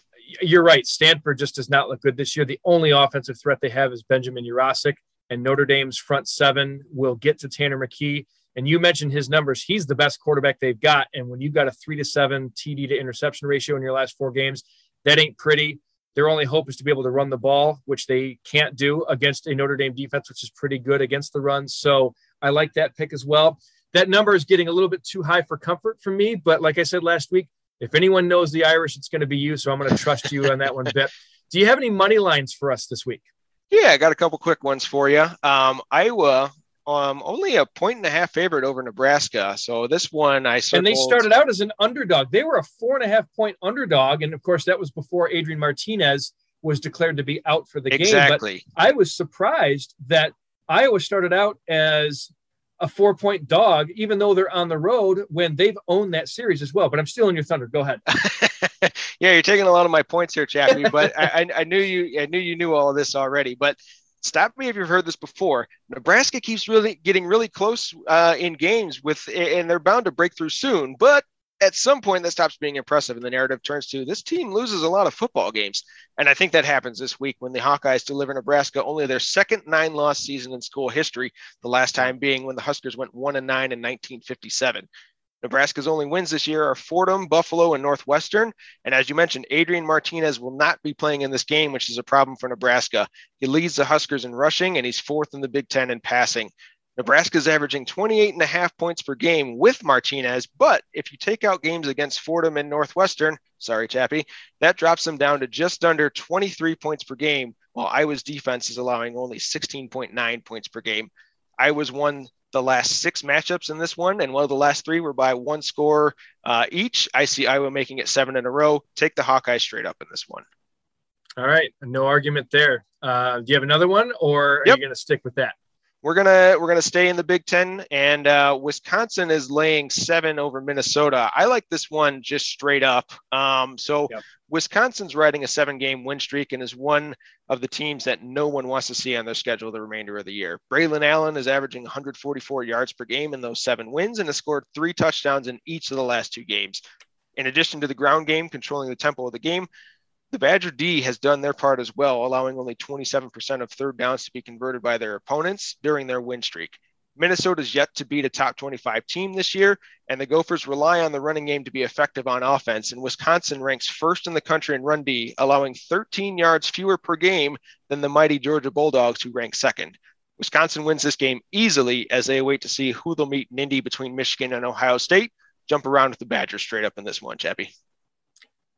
You're right. Stanford just does not look good this year. The only offensive threat they have is Benjamin Yurosek, and Notre Dame's front seven will get to Tanner McKee. And you mentioned his numbers. He's the best quarterback they've got. And when you've got a three to seven TD to interception ratio in your last four games, that ain't pretty. Their only hope is to be able to run the ball, which they can't do against a Notre Dame defense, which is pretty good against the run. So I like that pick as well. That number is getting a little bit too high for comfort for me. But like I said last week, if anyone knows the Irish, it's going to be you. So I'm going to trust you on that one Bip. Do you have any money lines for us this week? Yeah, I got a couple quick ones for you. Um, Iowa um, only a point and a half favorite over Nebraska. So this one I circled. and they started out as an underdog. They were a four and a half point underdog, and of course that was before Adrian Martinez was declared to be out for the exactly. game. But I was surprised that Iowa started out as a four point dog, even though they're on the road when they've owned that series as well. But I'm still in your thunder. Go ahead. yeah, you're taking a lot of my points here, Chappy. But I, I, knew you. I knew you knew all of this already. But stop me if you've heard this before. Nebraska keeps really getting really close uh, in games with, and they're bound to break through soon. But at some point, that stops being impressive, and the narrative turns to this team loses a lot of football games. And I think that happens this week when the Hawkeyes deliver Nebraska only their second nine-loss season in school history. The last time being when the Huskers went one and nine in 1957. Nebraska's only wins this year are Fordham, Buffalo, and Northwestern. And as you mentioned, Adrian Martinez will not be playing in this game, which is a problem for Nebraska. He leads the Huskers in rushing, and he's fourth in the Big Ten in passing. Nebraska's averaging 28 and a half points per game with Martinez, but if you take out games against Fordham and Northwestern, sorry, Chappy, that drops them down to just under 23 points per game, while Iowa's defense is allowing only 16.9 points per game. Iowa's won the last six matchups in this one, and one of the last three were by one score uh, each. I see Iowa making it seven in a row. Take the Hawkeyes straight up in this one. All right, no argument there. Uh, do you have another one, or are yep. you going to stick with that? We're gonna we're gonna stay in the Big Ten, and uh, Wisconsin is laying seven over Minnesota. I like this one just straight up. Um, so yep. Wisconsin's riding a seven-game win streak and is one of the teams that no one wants to see on their schedule the remainder of the year. Braelon Allen is averaging 144 yards per game in those seven wins and has scored three touchdowns in each of the last two games. In addition to the ground game controlling the tempo of the game, the Badger D has done their part as well, allowing only 27% of third downs to be converted by their opponents during their win streak. Minnesota's yet to beat a top 25 team this year, and the Gophers rely on the running game to be effective on offense. And Wisconsin ranks first in the country in run D, allowing 13 yards fewer per game than the mighty Georgia Bulldogs, who rank second. Wisconsin wins this game easily as they await to see who they'll meet in Indy between Michigan and Ohio State. Jump around with the Badgers straight up in this one, Chappy.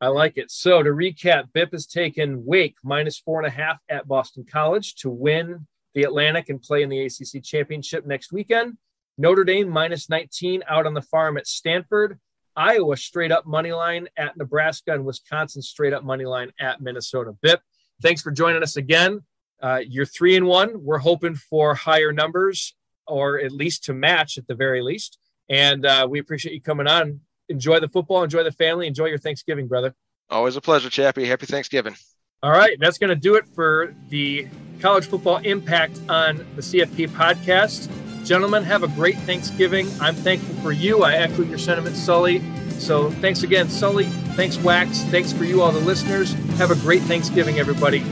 I like it. So to recap, BIP has taken Wake minus four and a half at Boston College to win the Atlantic and play in the ACC championship next weekend. Notre Dame minus 19 out on the farm at Stanford. Iowa straight up money line at Nebraska and Wisconsin straight up money line at Minnesota. BIP, thanks for joining us again. Uh, you're three and one. We're hoping for higher numbers or at least to match at the very least. And uh, we appreciate you coming on enjoy the football, enjoy the family, enjoy your Thanksgiving, brother. Always a pleasure, Chappy. Happy Thanksgiving. All right, that's going to do it for the college football impact on the CFP podcast. Gentlemen, have a great Thanksgiving. I'm thankful for you. I echo your sentiments, Sully. So thanks again, Sully. Thanks, Wax. Thanks for you, all the listeners. Have a great Thanksgiving, everybody.